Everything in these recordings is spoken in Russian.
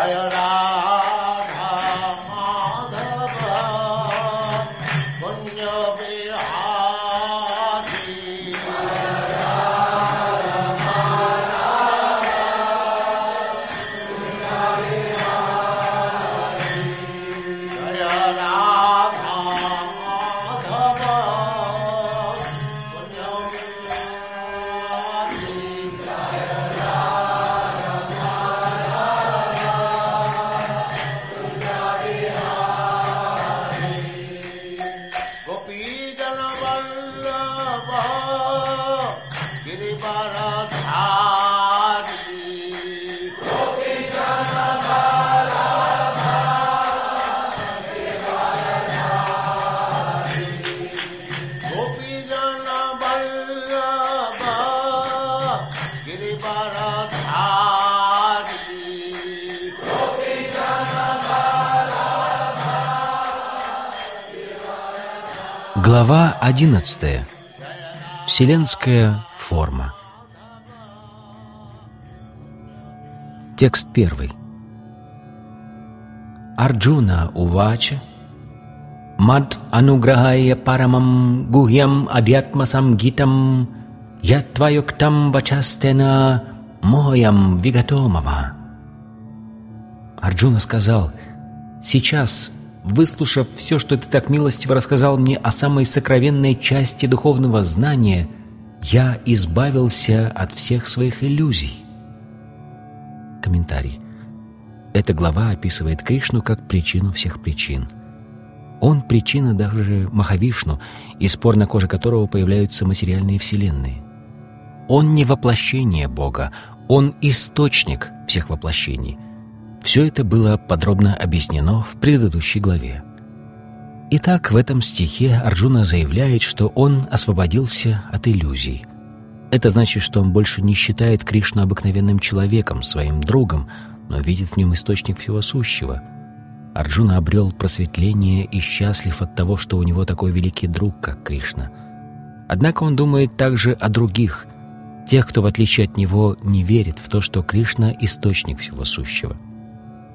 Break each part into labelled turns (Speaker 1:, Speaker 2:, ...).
Speaker 1: Jaya Ram.
Speaker 2: Глава 11. Вселенская форма. Текст первый. Арджуна Увача Мад Ануграхая Парамам Гухьям Адьятма Самгитам Ятваюктам Вачастена Моям Вигатомама. Арджуна сказал, «Сейчас, выслушав все, что ты так милостиво рассказал мне о самой сокровенной части духовного знания, я избавился от всех своих иллюзий». Комментарий. Эта глава описывает Кришну как причину всех причин. Он причина даже Махавишну, из спор на коже которого появляются материальные вселенные. Он не воплощение Бога, он источник всех воплощений. Все это было подробно объяснено в предыдущей главе. Итак, в этом стихе Арджуна заявляет, что он освободился от иллюзий. Это значит, что он больше не считает Кришну обыкновенным человеком, своим другом, но видит в нем источник всего сущего. Арджуна обрел просветление и счастлив от того, что у него такой великий друг, как Кришна. Однако он думает также о других, тех, кто, в отличие от него, не верит в то, что Кришна — источник всего сущего.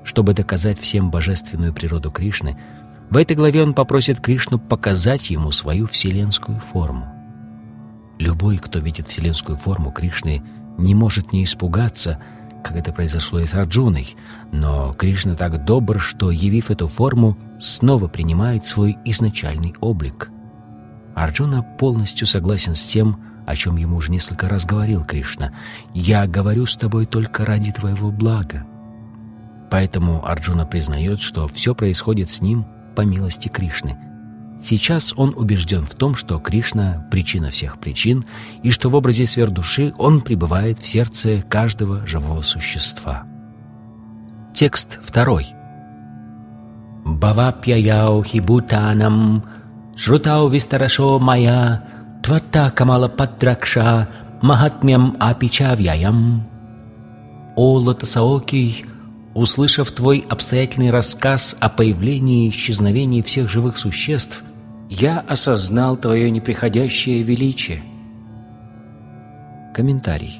Speaker 2: Чтобы доказать всем божественную природу Кришны, в этой главе он попросит Кришну показать ему свою вселенскую форму. Любой, кто видит вселенскую форму Кришны, не может не испугаться, как это произошло и с Арджуной, но Кришна так добр, что, явив эту форму, снова принимает свой изначальный облик. Арджуна полностью согласен с тем, о чем ему уже несколько раз говорил Кришна. «Я говорю с тобой только ради твоего блага». Поэтому Арджуна признает, что все происходит с ним по милости Кришны. Сейчас он убежден в том, что Кришна — причина всех причин, и что в образе сверхдуши он пребывает в сердце каждого живого существа. Текст второй. «Бавапьяяу хибутанам, шрутау вистарашо мая, твата камала падракша, махатмям апичавьяям». «О, Лотосаокий, услышав твой обстоятельный рассказ о появлении и исчезновении всех живых существ, я осознал твое неприходящее величие». Комментарий.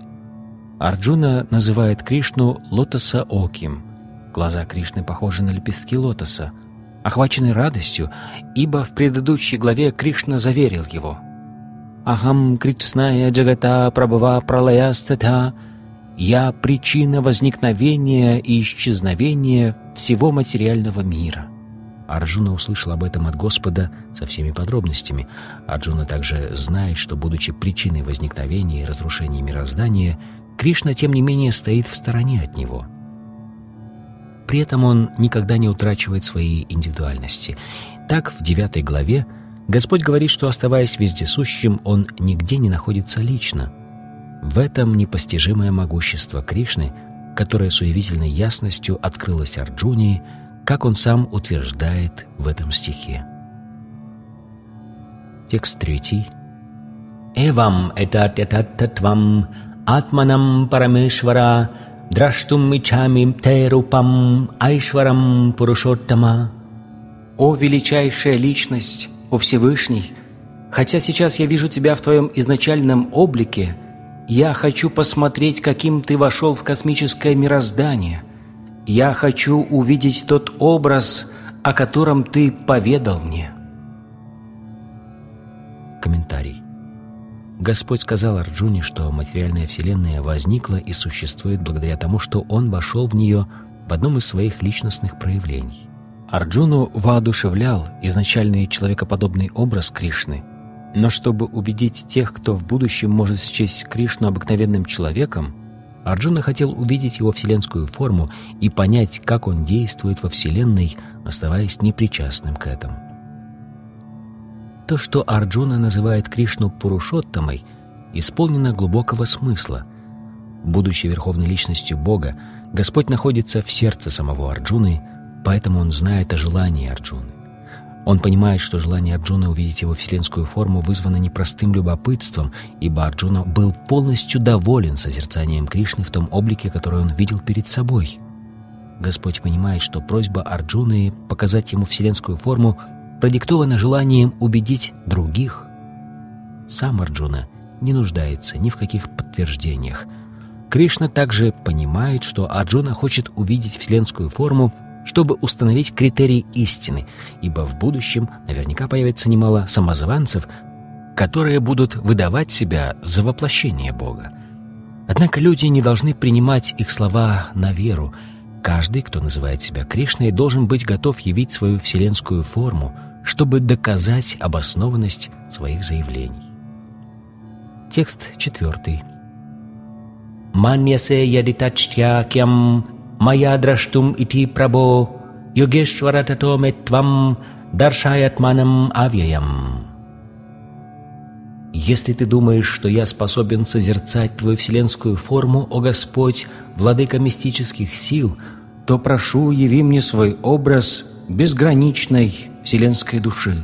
Speaker 2: Арджуна называет Кришну Лотоса Оким. Глаза Кришны похожи на лепестки лотоса, охвачены радостью, ибо в предыдущей главе Кришна заверил его. «Ахам критсная джагата прабхава пралаястата» «Я — причина возникновения и исчезновения всего материального мира». Арджуна услышал об этом от Господа со всеми подробностями. Арджуна также знает, что, будучи причиной возникновения и разрушения мироздания, Кришна, тем не менее, стоит в стороне от него. При этом он никогда не утрачивает своей индивидуальности. Так, в девятой главе Господь говорит, что, оставаясь вездесущим, Он нигде не находится лично. В этом непостижимое могущество Кришны, которое с удивительной ясностью открылось Арджуне, как он сам утверждает в этом стихе. Текст третий. «Эвам этатятаттвам атманам парамешвара драштум мичами те рупам айшварам пурушоттама». «О, величайшая личность, о Всевышний! Хотя сейчас я вижу тебя в твоем изначальном облике, я хочу посмотреть, каким ты вошел в космическое мироздание. «Я хочу увидеть тот образ, о котором ты поведал мне». Комментарий. Господь сказал Арджуне, что материальная вселенная возникла и существует благодаря тому, что он вошел в нее в одном из своих личностных проявлений. Арджуну воодушевлял изначальный человекоподобный образ Кришны, но чтобы убедить тех, кто в будущем может счесть Кришну обыкновенным человеком, Арджуна хотел увидеть его вселенскую форму и понять, как он действует во Вселенной, оставаясь непричастным к этому. То, что Арджуна называет Кришну Пурушоттамой, исполнено глубокого смысла. Будучи верховной личностью Бога, Господь находится в сердце самого Арджуны, поэтому он знает о желании Арджуны. Он понимает, что желание Арджуны увидеть его вселенскую форму вызвано непростым любопытством, ибо Арджуна был полностью доволен созерцанием Кришны в том облике, который он видел перед собой. Господь понимает, что просьба Арджуны показать ему вселенскую форму продиктована желанием убедить других. Сам Арджуна не нуждается ни в каких подтверждениях. Кришна также понимает, что Арджуна хочет увидеть вселенскую форму, чтобы установить критерий истины, ибо в будущем наверняка появится немало самозванцев, которые будут выдавать себя за воплощение Бога. Однако люди не должны принимать их слова на веру. Каждый, кто называет себя Кришной, должен быть готов явить свою вселенскую форму, чтобы доказать обоснованность своих заявлений. Текст четвертый. «Маньясе ядитачтякям мая драштум ити прабо йогешваратато метвам даршаятманам авьяям». Если ты думаешь, что я способен созерцать твою вселенскую форму, о Господь, владыка мистических сил, то прошу, яви мне свой образ безграничной вселенской души.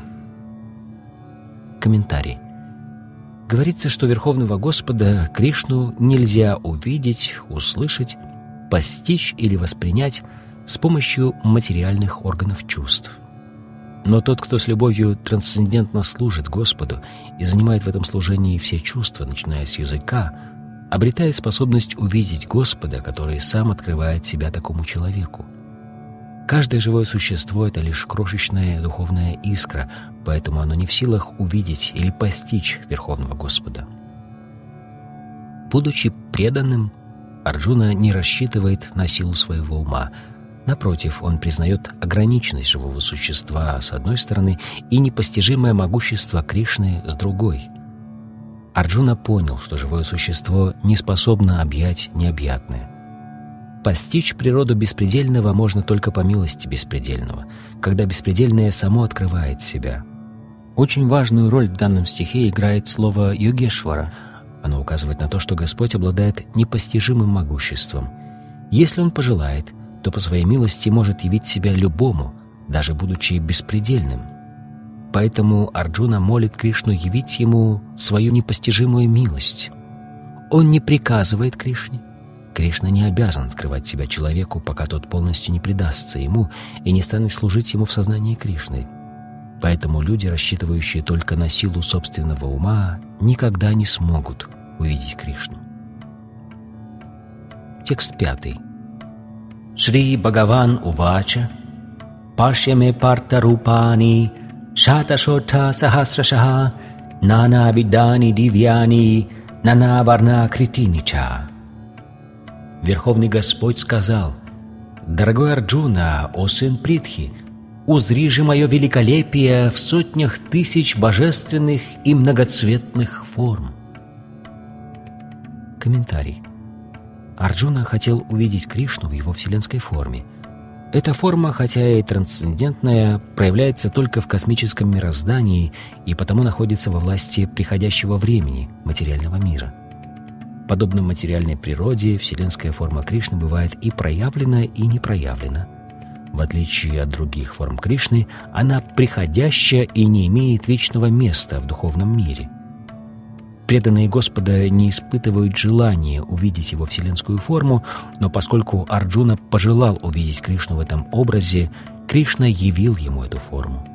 Speaker 2: Комментарий. Говорится, что Верховного Господа Кришну нельзя увидеть, услышать, постичь или воспринять с помощью материальных органов чувств. Но тот, кто с любовью трансцендентно служит Господу и занимает в этом служении все чувства, начиная с языка, обретает способность увидеть Господа, который сам открывает себя такому человеку. Каждое живое существо — это лишь крошечная духовная искра, поэтому оно не в силах увидеть или постичь Верховного Господа. Будучи преданным, Арджуна не рассчитывает на силу своего ума. Напротив, он признает ограниченность живого существа с одной стороны и непостижимое могущество Кришны с другой. Арджуна понял, что живое существо не способно объять необъятное. Постичь природу беспредельного можно только по милости беспредельного, когда беспредельное само открывает себя. Очень важную роль в данном стихе играет слово «йогешвара». Оно указывает на то, что Господь обладает непостижимым могуществом. Если Он пожелает, то по своей милости может явить себя любому, даже будучи беспредельным. Поэтому Арджуна молит Кришну явить ему свою непостижимую милость. Он не приказывает Кришне, Кришна не обязан открывать себя человеку, пока тот полностью не предастся ему и не станет служить ему в сознании Кришны. Поэтому люди, рассчитывающие только на силу собственного ума, никогда не смогут увидеть Кришну. Текст пятый. Шри Бхагаван Увача Пашьяме Парта Рупани Шата Сахасрашаха Нана Видани Дивьяни Нана Варна Критинича Верховный Господь сказал, «Дорогой Арджуна, о сын Притхи, узри же мое великолепие в сотнях тысяч божественных и многоцветных форм». Комментарий. Арджуна хотел увидеть Кришну в его вселенской форме. Эта форма, хотя и трансцендентная, проявляется только в космическом мироздании и потому находится во власти приходящего времени материального мира – Подобно материальной природе, вселенская форма Кришны бывает и проявлена, и не проявлена. В отличие от других форм Кришны, она приходящая и не имеет вечного места в духовном мире. Преданные Господа не испытывают желания увидеть его вселенскую форму, но поскольку Арджуна пожелал увидеть Кришну в этом образе, Кришна явил ему эту форму.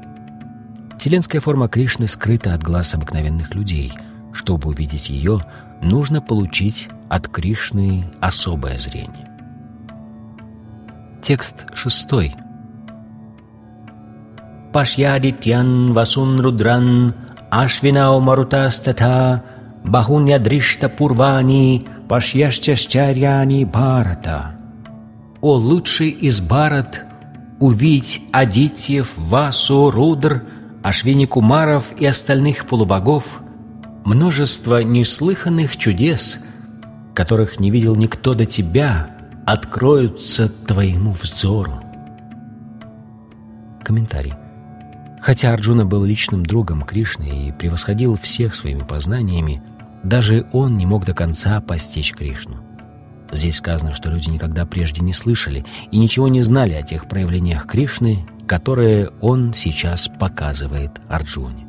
Speaker 2: Вселенская форма Кришны скрыта от глаз обыкновенных людей. Чтобы увидеть ее, нужно получить от Кришны особое зрение. Текст шестой. Пашьядитьян васун рудран ашвинау марутастата бахунья дришта пурвани пашьяшчашчарьяни барата. О лучший из барат, увидь Адитьев, Васу, Рудр, Ашвини Кумаров и остальных полубогов, множество неслыханных чудес, которых не видел никто до тебя, откроются твоему взору. Комментарий. Хотя Арджуна был личным другом Кришны и превосходил всех своими познаниями, даже он не мог до конца постичь Кришну. Здесь сказано, что люди никогда прежде не слышали и ничего не знали о тех проявлениях Кришны, которые он сейчас показывает Арджуне.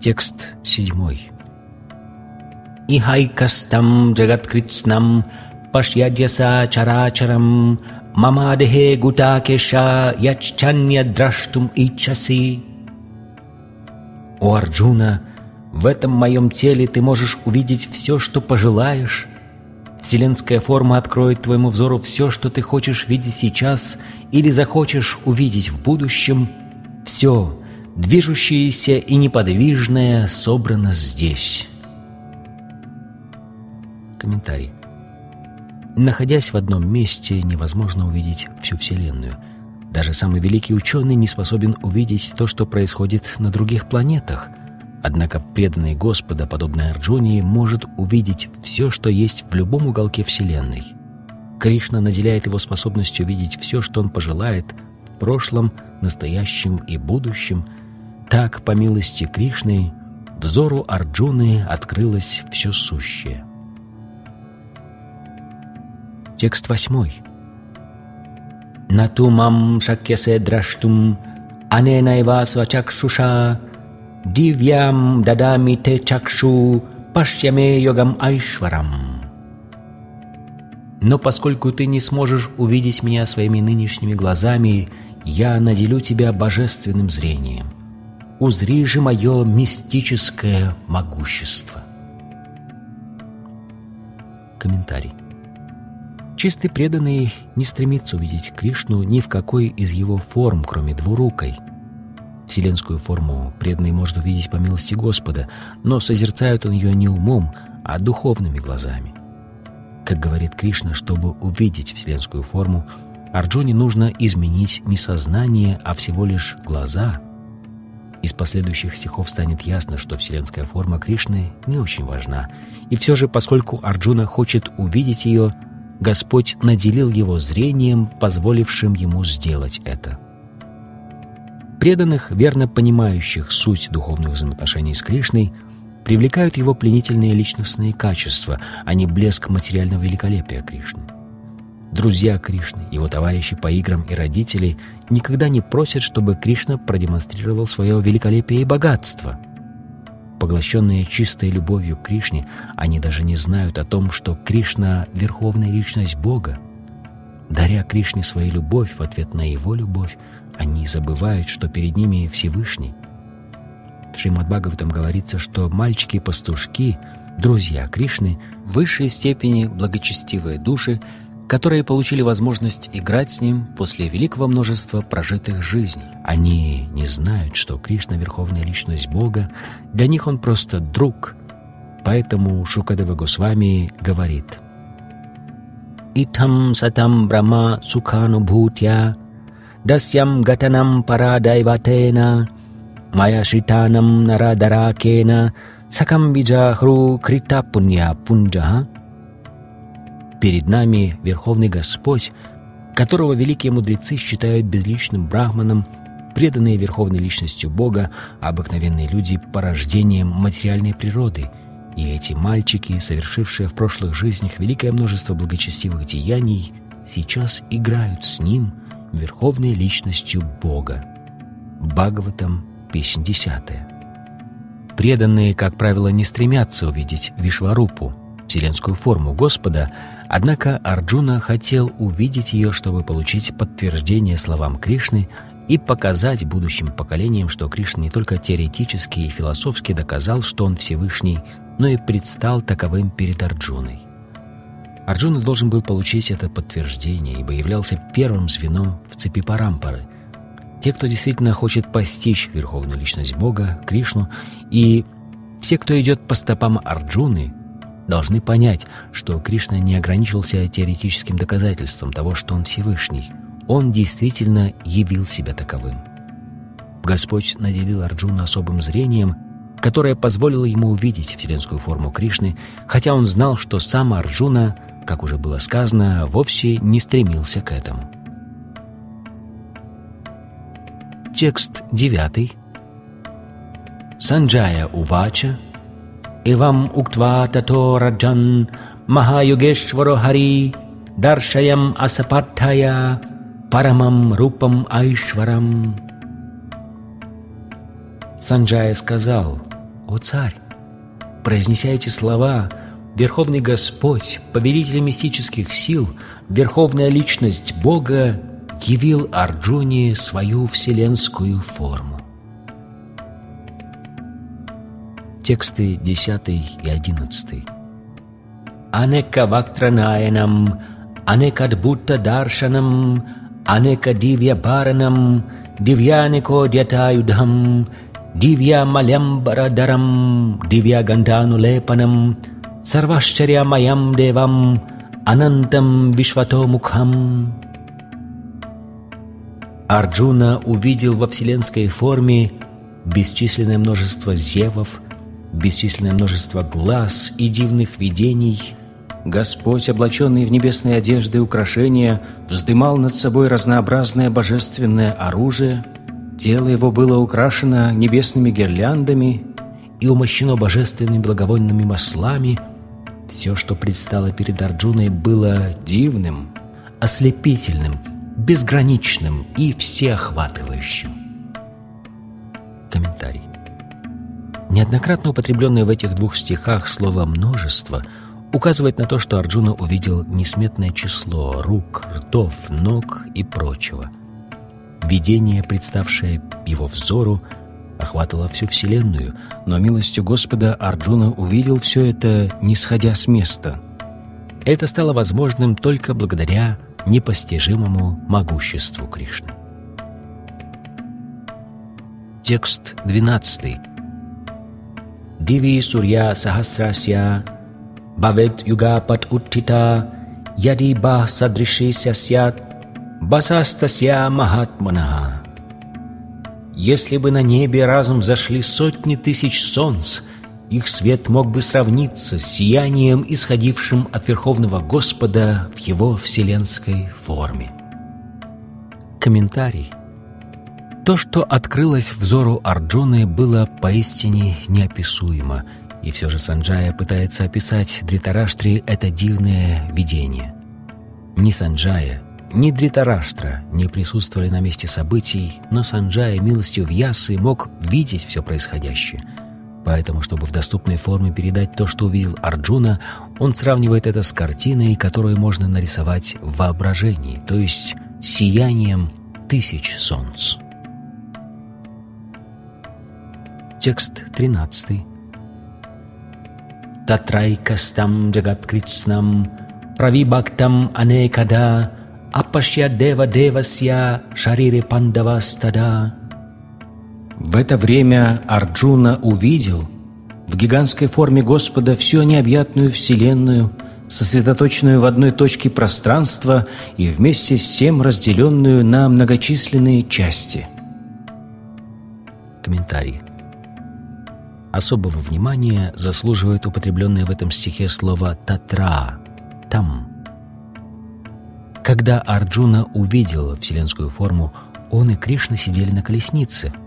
Speaker 2: Текст седьмой. «Ихайкастам джагаткритснам пашьядьяса чарачарам мамадехе гутакеша яччанья драштум ичаси». «О Арджуна, в этом моем теле ты можешь увидеть все, что пожелаешь, Вселенская форма откроет твоему взору все, что ты хочешь видеть сейчас или захочешь увидеть в будущем. Все, движущееся и неподвижное, собрано здесь. Комментарий. Находясь в одном месте, невозможно увидеть всю Вселенную. Даже самый великий ученый не способен увидеть то, что происходит на других планетах – Однако преданный Господа, подобный Арджуне, может увидеть все, что есть в любом уголке Вселенной. Кришна наделяет его способностью видеть все, что он пожелает в прошлом, настоящем и будущем. Так, по милости Кришны, взору Арджуны открылось все сущее. Текст восьмой. «Натумам шакьясе драштум аненайва свачакшуша Дивьям дадами те чакшу пашьяме йогам айшварам. Но поскольку ты не сможешь увидеть меня своими нынешними глазами, я наделю тебя божественным зрением. Узри же мое мистическое могущество. Комментарий. Чистый преданный не стремится увидеть Кришну ни в какой из его форм, кроме двурукой – Вселенскую форму преданный может увидеть по милости Господа, но созерцает он ее не умом, а духовными глазами. Как говорит Кришна, чтобы увидеть вселенскую форму, Арджуне нужно изменить не сознание, а всего лишь глаза. Из последующих стихов станет ясно, что вселенская форма Кришны не очень важна. И все же, поскольку Арджуна хочет увидеть ее, Господь наделил его зрением, позволившим ему сделать это. Преданных, верно понимающих суть духовных взаимоотношений с Кришной, привлекают его пленительные личностные качества, а не блеск материального великолепия Кришны. Друзья Кришны, его товарищи по играм и родители никогда не просят, чтобы Кришна продемонстрировал свое великолепие и богатство. Поглощенные чистой любовью к Кришне, они даже не знают о том, что Кришна — верховная личность Бога. Даря Кришне свою любовь в ответ на его любовь, они забывают, что перед ними Всевышний. В Шримад Бхагаватам говорится, что мальчики-пастушки, друзья Кришны, высшей степени благочестивые души, которые получили возможность играть с ним после великого множества прожитых жизней. Они не знают, что Кришна — верховная личность Бога, для них он просто друг. Поэтому Шукадева Госвами говорит «Итам сатам брама сукану бхутья Dasyam gatanam paradaivatena Maya shritanam naрадаракена Сакам виджахру крита пунья пунджа Перед нами Верховный Господь, которого великие мудрецы считают безличным брахманом, преданные Верховной Личностью Бога, обыкновенные люди порождением материальной природы, и эти мальчики, совершившие в прошлых жизнях великое множество благочестивых деяний, сейчас играют с Ним – верховной личностью Бога. Бхагаватам, песнь 10. Преданные, как правило, не стремятся увидеть Вишварупу, вселенскую форму Господа, однако Арджуна хотел увидеть ее, чтобы получить подтверждение словам Кришны и показать будущим поколениям, что Кришна не только теоретически и философски доказал, что он Всевышний, но и предстал таковым перед Арджуной. Арджуна должен был получить это подтверждение, ибо являлся первым звеном в цепи Парампары. Те, кто действительно хочет постичь верховную личность Бога, Кришну, и все, кто идет по стопам Арджуны, должны понять, что Кришна не ограничился теоретическим доказательством того, что Он Всевышний. Он действительно явил себя таковым. Господь наделил Арджуна особым зрением, которое позволило ему увидеть вселенскую форму Кришны, хотя он знал, что сам Арджуна, как уже было сказано, вовсе не стремился к этому. Текст девятый. Санджая Увача Ивам Уктва Тато Раджан Махаюгешваро Хари Даршаям Асапаттая Парамам Рупам Айшварам Санджая сказал, «О царь, произнеся эти слова, Верховный Господь, повелитель мистических сил, Верховная Личность Бога явил Арджуне свою вселенскую форму. Тексты 10 и 11. Анека Вактранаянам, Анекадбутта Даршанам, Анека Дивья Баранам, Дивьянико Дятаюдхам, Дивья Малямбарадарам, Дивья Ганданулепанам, Сарвашчаря Маям Девам, Анантам Вишватомукхам. Арджуна увидел во вселенской форме бесчисленное множество зевов, бесчисленное множество глаз и дивных видений. Господь, облаченный в небесные одежды и украшения, вздымал над собой разнообразное божественное оружие. Тело его было украшено небесными гирляндами и умощено божественными благовонными маслами. Все, что предстало перед Арджуной, было дивным, ослепительным, безграничным и всеохватывающим. Комментарий. Неоднократно употребленное в этих двух стихах слово «множество» указывает на то, что Арджуна увидел несметное число рук, ртов, ног и прочего. Видение, представшее его взору, охватывало всю Вселенную, но милостью Господа Арджуна увидел все это, не сходя с места. Это стало возможным только благодаря непостижимому могуществу Кришны. Текст 12. Диви Сурья Сахасрасья Бавед Югапат Уттита Яди Ба Садришися Сят Басастасья Махатмана. Если бы на небе разом зашли сотни тысяч солнц, их свет мог бы сравниться с сиянием, исходившим от Верховного Господа в Его вселенской форме. Комментарий. То, что открылось взору Арджуны, было поистине неописуемо, и все же Санджая пытается описать Дритараштри это дивное видение. Ни Санджая, ни Дритараштра не присутствовали на месте событий, но Санджая милостью в Ясы мог видеть все происходящее — Поэтому, чтобы в доступной форме передать то, что увидел Арджуна, он сравнивает это с картиной, которую можно нарисовать в воображении, то есть сиянием тысяч солнц. Текст 13. Татрайкастам джагаткритснам правибактам анекада апашья дева девасья шарире пандавастада в это время Арджуна увидел в гигантской форме Господа всю необъятную Вселенную, сосредоточенную в одной точке пространства и вместе с тем разделенную на многочисленные части. Комментарий. Особого внимания заслуживает употребленное в этом стихе слово «татра» — «там». Когда Арджуна увидел вселенскую форму, он и Кришна сидели на колеснице —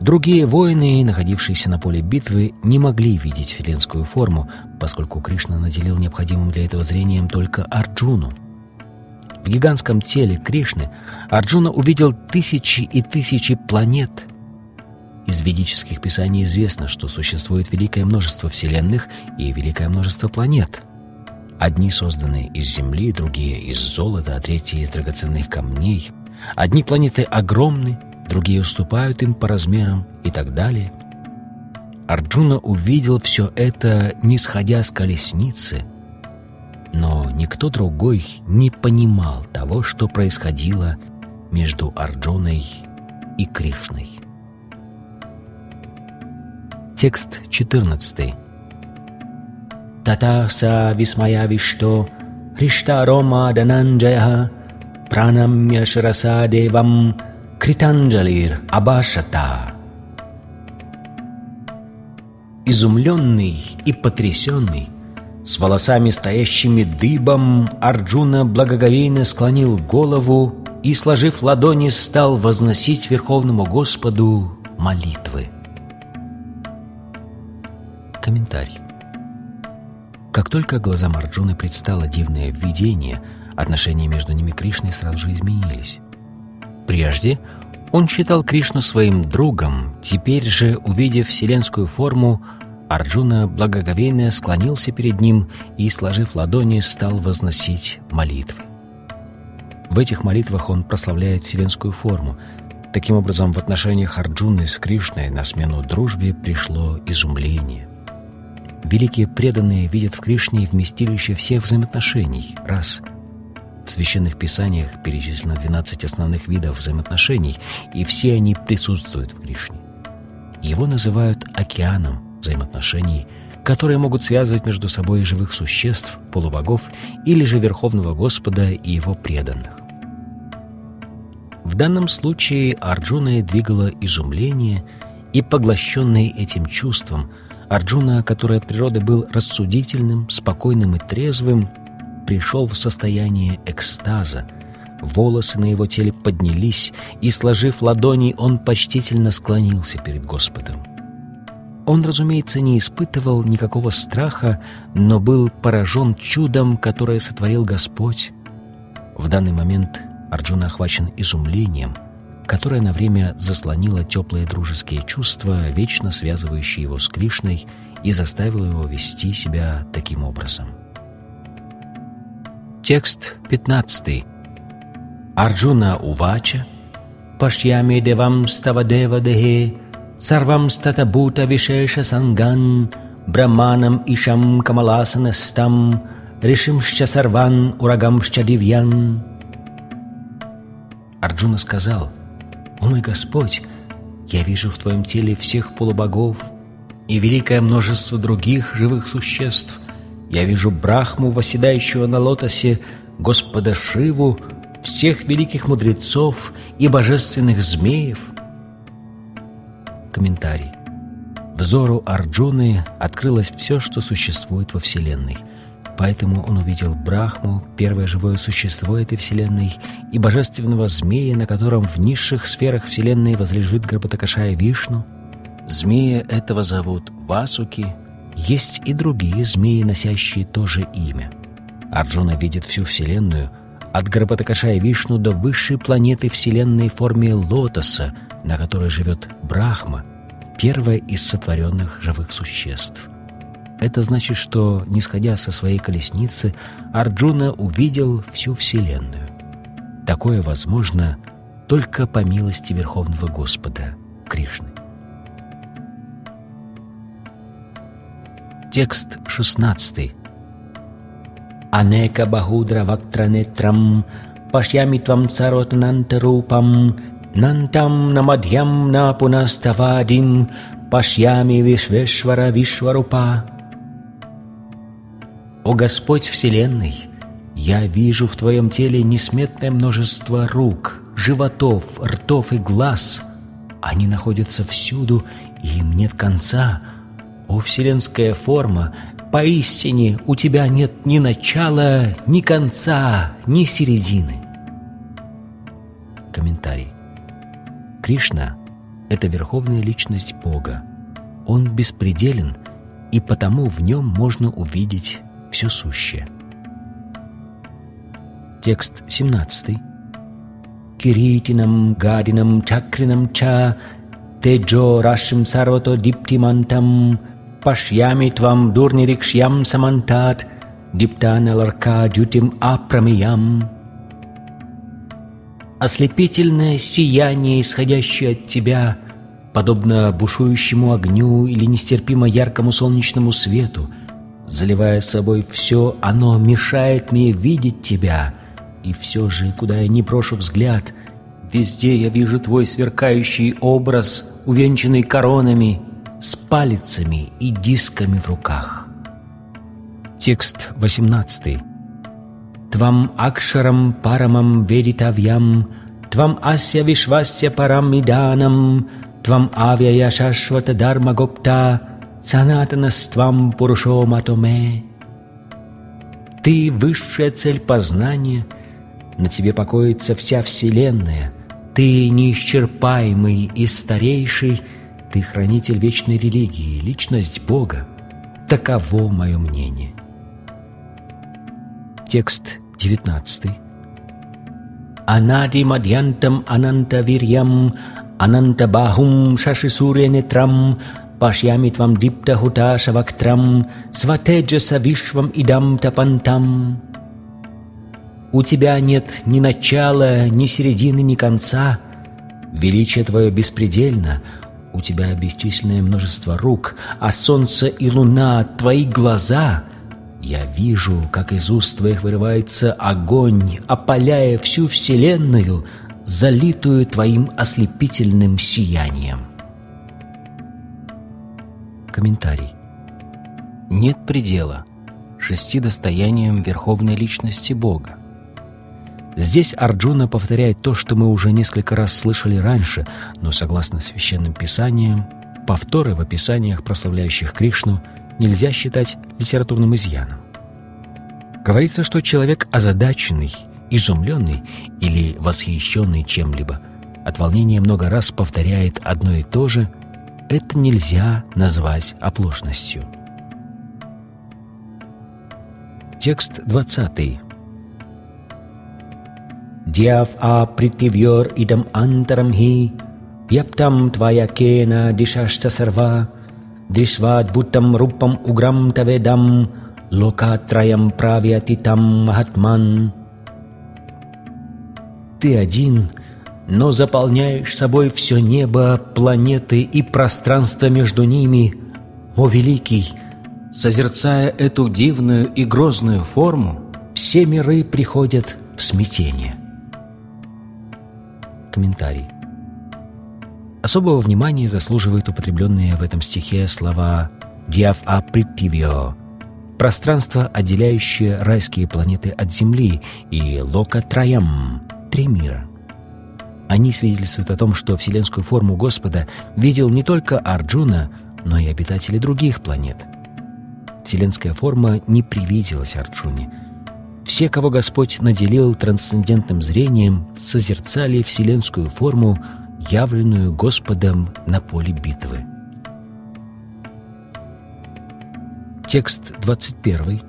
Speaker 2: Другие воины, находившиеся на поле битвы, не могли видеть филинскую форму, поскольку Кришна наделил необходимым для этого зрением только Арджуну. В гигантском теле Кришны Арджуна увидел тысячи и тысячи планет. Из ведических писаний известно, что существует великое множество вселенных и великое множество планет. Одни созданы из Земли, другие из золота, а третьи из драгоценных камней. Одни планеты огромны, другие уступают им по размерам и так далее. Арджуна увидел все это, не сходя с колесницы. но никто другой не понимал того, что происходило между Арджуной и Кришной. Текст 14. Тата са висмая вишто Хришта Рома Дананджая Пранамья Шараса Девам Кританджалир Абашата. Изумленный и потрясенный, с волосами стоящими дыбом, Арджуна благоговейно склонил голову и, сложив ладони, стал возносить Верховному Господу молитвы. Комментарий. Как только глазам Арджуны предстало дивное видение, отношения между ними Кришной сразу же изменились. Прежде он считал Кришну своим другом, теперь же, увидев вселенскую форму, Арджуна благоговейно склонился перед ним и, сложив ладони, стал возносить молитвы. В этих молитвах он прославляет вселенскую форму. Таким образом, в отношениях Арджуны с Кришной на смену дружбе пришло изумление. Великие преданные видят в Кришне вместилище всех взаимоотношений. Раз. В священных писаниях перечислено 12 основных видов взаимоотношений, и все они присутствуют в Кришне. Его называют океаном, взаимоотношений, которые могут связывать между собой живых существ, полубогов или же Верховного Господа и его преданных. В данном случае Арджуна двигало изумление, и, поглощенный этим чувством, Арджуна, который от природы был рассудительным, спокойным и трезвым, пришел в состояние экстаза. Волосы на его теле поднялись, и, сложив ладони, он почтительно склонился перед Господом. Он, разумеется, не испытывал никакого страха, но был поражен чудом, которое сотворил Господь. В данный момент Арджуна охвачен изумлением, которое на время заслонило теплые дружеские чувства, вечно связывающие его с Кришной, и заставило его вести себя таким образом. Текст 15. Арджуна Увача Пашьями девам ставадева дехе Сарвам статабута вишеша санган, Браманам ишам камаласанастам, Ришимшча сарван урагамшча дивьян. Арджуна сказал, «О мой Господь, я вижу в Твоем теле всех полубогов и великое множество других живых существ. Я вижу Брахму, восседающего на лотосе, Господа Шиву, всех великих мудрецов и божественных змеев, Комментарий. Взору Арджуны открылось все, что существует во Вселенной. Поэтому он увидел Брахму, первое живое существо этой Вселенной, и божественного змея, на котором в низших сферах Вселенной возлежит Гарбатакашая Вишну. Змея этого зовут Васуки. Есть и другие змеи, носящие то же имя. Арджуна видит всю Вселенную, от Гарбатакашая Вишну до высшей планеты Вселенной в форме лотоса — на которой живет Брахма, первая из сотворенных живых существ. Это значит, что, не сходя со своей колесницы, Арджуна увидел всю Вселенную. Такое возможно только по милости Верховного Господа Кришны. Текст 16. Анека Бахудра Вактранетрам Пашьями Твам Царотнантарупам Нантам намадьям на пунаставадим Пашьями Вишвешвара Вишварупа. О Господь Вселенной, я вижу в Твоем теле несметное множество рук, животов, ртов и глаз. Они находятся всюду, и им нет конца. О Вселенская форма, поистине у Тебя нет ни начала, ни конца, ни середины. Комментарий. Кришна — это верховная личность Бога. Он беспределен, и потому в нем можно увидеть все сущее. Текст 17. Киритинам гадинам чакринам ча теджо рашим сарвато диптимантам пашьями твам дурнирикшьям самантат диптана ларка дютим апрамиям Ослепительное сияние, исходящее от тебя, подобно бушующему огню или нестерпимо яркому солнечному свету, Заливая собой все, оно мешает мне видеть тебя. И все же, куда я не брошу взгляд, везде я вижу твой сверкающий образ, увенчанный коронами, с палицами и дисками в руках. Текст 18. Твам акшарам парамам веритавьям, Твам ася вишвасya парамиданам, Твам авяя шашвата дарма гопта, Санатанаствам пурушоматоме. Ты — высшая цель познания, на тебе покоится вся вселенная, Ты неисчерпаемый и старейший, Ты хранитель вечной религии, личность Бога. Таково мое мнение. Текст 19. Анади мадьянтам анантавирьям анантабахум шашисуренетрам Пашьями твам дипта хута шавактрам, сватеджаса вишвам идам тапантам. У тебя нет ни начала, ни середины, ни конца. Величие твое беспредельно, у тебя бесчисленное множество рук, а солнце и луна — твои глаза. Я вижу, как из уст твоих вырывается огонь, опаляя всю вселенную, залитую твоим ослепительным сиянием. Комментарий. Нет предела шести достояниям верховной личности Бога. Здесь Арджуна повторяет то, что мы уже несколько раз слышали раньше, но согласно священным писаниям, повторы в описаниях, прославляющих Кришну, нельзя считать литературным изъяном. Говорится, что человек озадаченный, изумленный или восхищенный чем-либо, от волнения много раз повторяет одно и то же – это нельзя назвать оплошностью. Текст 20. Дьяв а притивьор идам антарам хи, Яптам твая кена дишашта сарва, Дишвад буттам рупам уграм таведам, Локатраям правятитам махатман. Ты один — но заполняешь собой все небо, планеты и пространство между ними. О великий! Созерцая эту дивную и грозную форму, все миры приходят в смятение. Комментарий. Особого внимания заслуживают употребленные в этом стихе слова «диав апритивио» — пространство, отделяющее райские планеты от Земли, и «лока траям» — три мира. Они свидетельствуют о том, что вселенскую форму Господа видел не только Арджуна, но и обитатели других планет. Вселенская форма не привиделась Арджуне. Все, кого Господь наделил трансцендентным зрением, созерцали вселенскую форму, явленную Господом на поле битвы. Текст 21.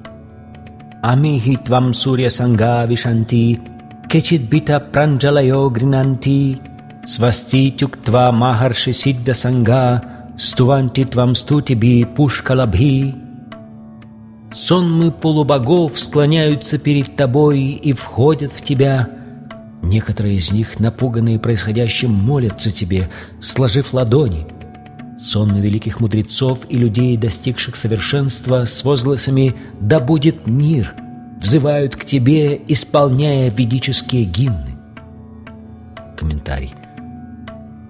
Speaker 2: «Амихи твам сурья санга вишанти Kechidbita pranjalayo grinanti, свасти тюктва махарши сидда санга, стуванти твам стутиби пушкалабхи. Сонмы полубогов склоняются перед тобой и входят в тебя. Некоторые из них, напуганные происходящим, молятся тебе, сложив ладони. Сонмы великих мудрецов и людей, достигших совершенства, с возгласами «Да будет мир!» Взывают к тебе, исполняя ведические гимны. Комментарий.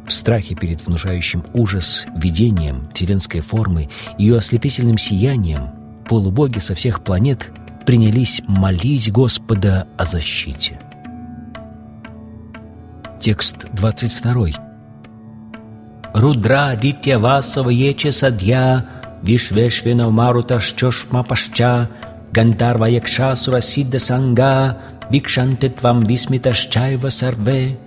Speaker 2: В страхе перед внушающим ужас видением вселенской формы, ее ослепительным сиянием, полубоги со всех планет принялись молить Господа о защите. Текст 22. Рудра дитя васова ече садья, вишвешвена марута шчошма пашча, Гандарва Якшасура Сидда Санга Викшантетвам Висмиташчаева Сарве.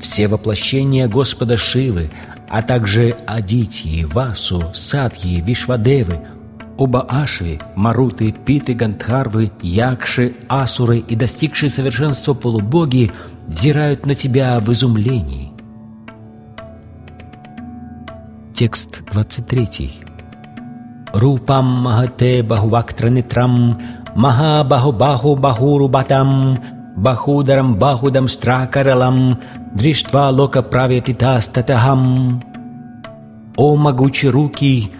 Speaker 2: Все воплощения Господа Шивы, а также Адитьи, Васу, Садьи, Вишвадевы, оба Ашви, Маруты, Питы, Гандхарвы, Якши, Асуры и достигшие совершенства полубоги взирают на тебя в изумлении. Текст 23. Баху Баху Бахурубатам Бахударам Бахудам Стракаралам Дриштва Лока Правятитастатахам О могучие руки,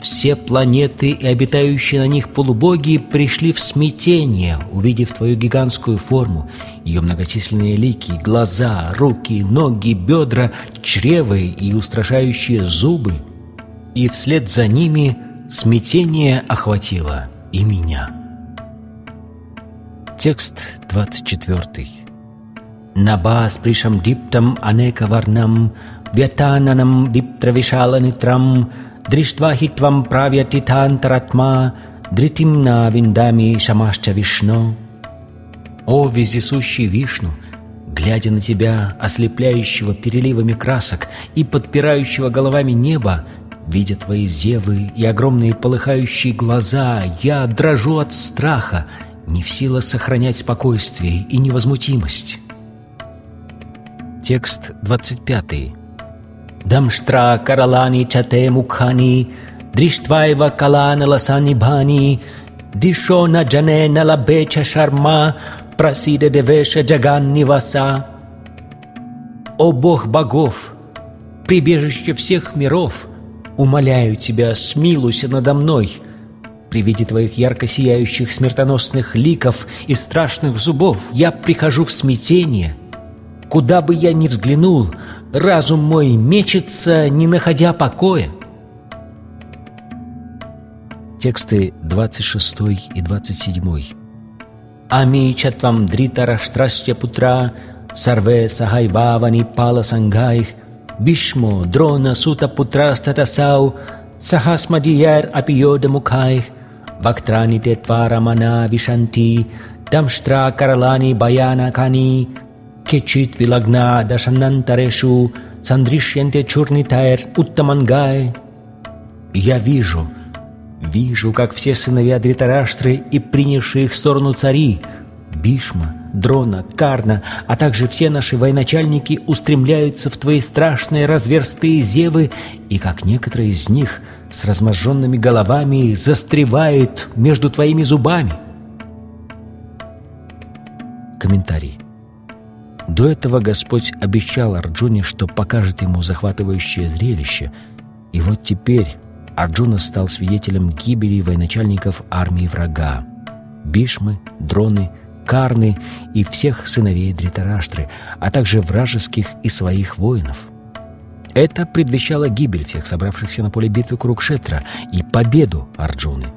Speaker 2: все планеты и обитающие на них полубоги пришли в смятение, увидев твою гигантскую форму, ее многочисленные лики, глаза, руки, ноги, бедра, чревы и устрашающие зубы. И вслед за ними Смятение охватило и меня. Текст 24. Набас пришам диптам анека варнам, вятананам диптравишаланитрам дриштва хитвам правяти тантаратма, дритим на виндами шамашча вишно. О, вездесущий вишну, глядя на тебя, ослепляющего переливами красок и подпирающего головами небо, видя твои зевы и огромные полыхающие глаза, я дрожу от страха, не в силах сохранять спокойствие и невозмутимость. Текст 25. Дамштра каралани чате мукхани, дриштвайва калана ласани бани, дишона джане налабеча шарма, прасида девеша джаган ниваса. О Бог богов, прибежище всех миров, умоляю тебя, смилуйся надо мной. При виде твоих ярко сияющих смертоносных ликов и страшных зубов я прихожу в смятение. Куда бы я ни взглянул, разум мой мечется, не находя покоя. Тексты 26 и 27. Ами чатвам дритараштрастя путра, сарве сахайвавани пала сангайх, Сута путра статасау, сахасмадияр апиода мукайх, Вактрани тетвара мана вишанти, Дамштра каралани баяна кани, Кечит вилагна дашанантарешу, Сандришьянте чурнитайр уттамангай. Я вижу, вижу, как все сыновья Дритараштры и принявшие их сторону цари, Бишма, Дрона, Карна, а также все наши военачальники устремляются в твои страшные разверстые зевы, и как некоторые из них с разможженными головами застревают между твоими зубами. Комментарий. До этого Господь обещал Арджуне, что покажет ему захватывающее зрелище, и вот теперь Арджуна стал свидетелем гибели военачальников армии врага. Бишмы, Дроны, Карны и всех сыновей Дритараштры, а также вражеских и своих воинов. Это предвещало гибель всех собравшихся на поле битвы Курукшетра и победу Арджуны.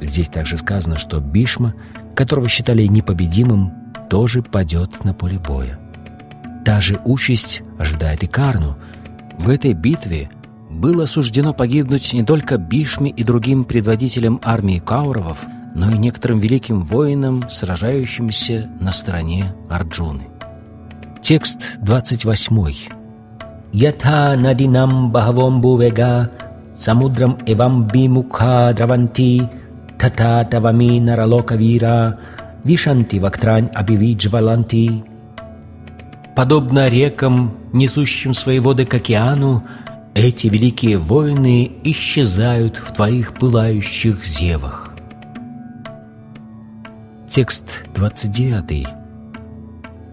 Speaker 2: Здесь также сказано, что Бишма, которого считали непобедимым, тоже падет на поле боя. Та же участь ожидает и Карну. В этой битве было суждено погибнуть не только Бишме и другим предводителям армии Кауровов, но и некоторым великим воинам, сражающимся на стороне Арджуны. Текст 28. «Ятха надинам бхавомбу вега, самудрам эвам бимукха драванти, тата тавами наралока вира, Вишанти Вактрань Абивиджваланти. Подобно рекам, несущим свои воды к океану, эти великие воины исчезают в твоих пылающих зевах. Текст 29.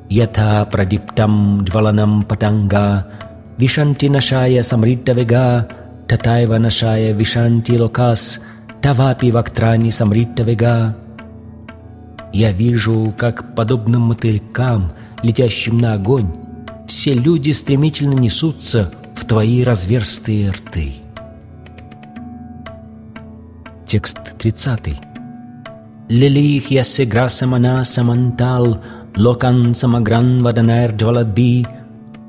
Speaker 2: Ята прадиптам джваланам патанга, вишанти нашая самриттавега, татайва нашая вишанти локас, тавапи вактрани самриттавега. Я вижу, как, подобным мотылькам, летящим на огонь, все люди стремительно несутся в твои разверстые рты. Текст 30. Локан самагран ваданайр джваладби,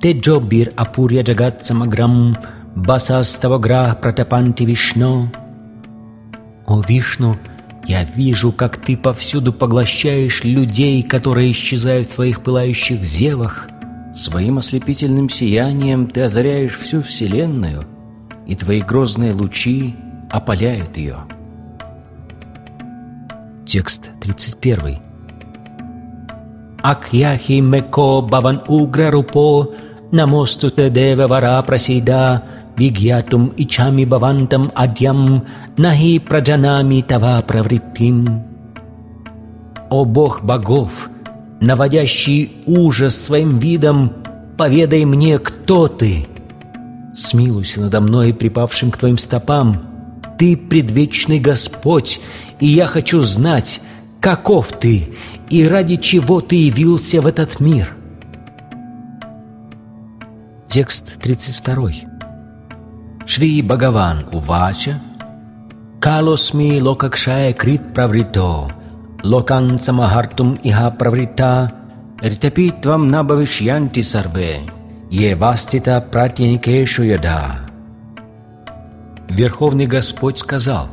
Speaker 2: теджо бир апурья джагат самаграм, басаставагра пратапанти вишно. О Вишну, я вижу, как ты повсюду поглощаешь людей, которые исчезают в твоих пылающих зевах. Своим ослепительным сиянием ты озаряешь всю Вселенную, и твои грозные лучи опаляют ее. Текст 31. Акьяхи меко баван угра рупо, намосту те дева вара прасида, Вигьятум ичами бавантам адьям, нахи праджанами тава правриптим. О Бог богов, наводящий ужас своим видом, поведай мне, кто ты. Смилуйся надо мной, припавшим к твоим стопам. Ты предвечный Господь, и я хочу знать, каков Ты и ради чего Ты явился в этот мир. Текст 32. Шри Бхагаван Увача. Калосми локакшая крит праврито. Локан самахартум иха праврита. Ритапитвам набавишьянти сарве. Евастита пратьяникешу яда. Верховный Господь сказал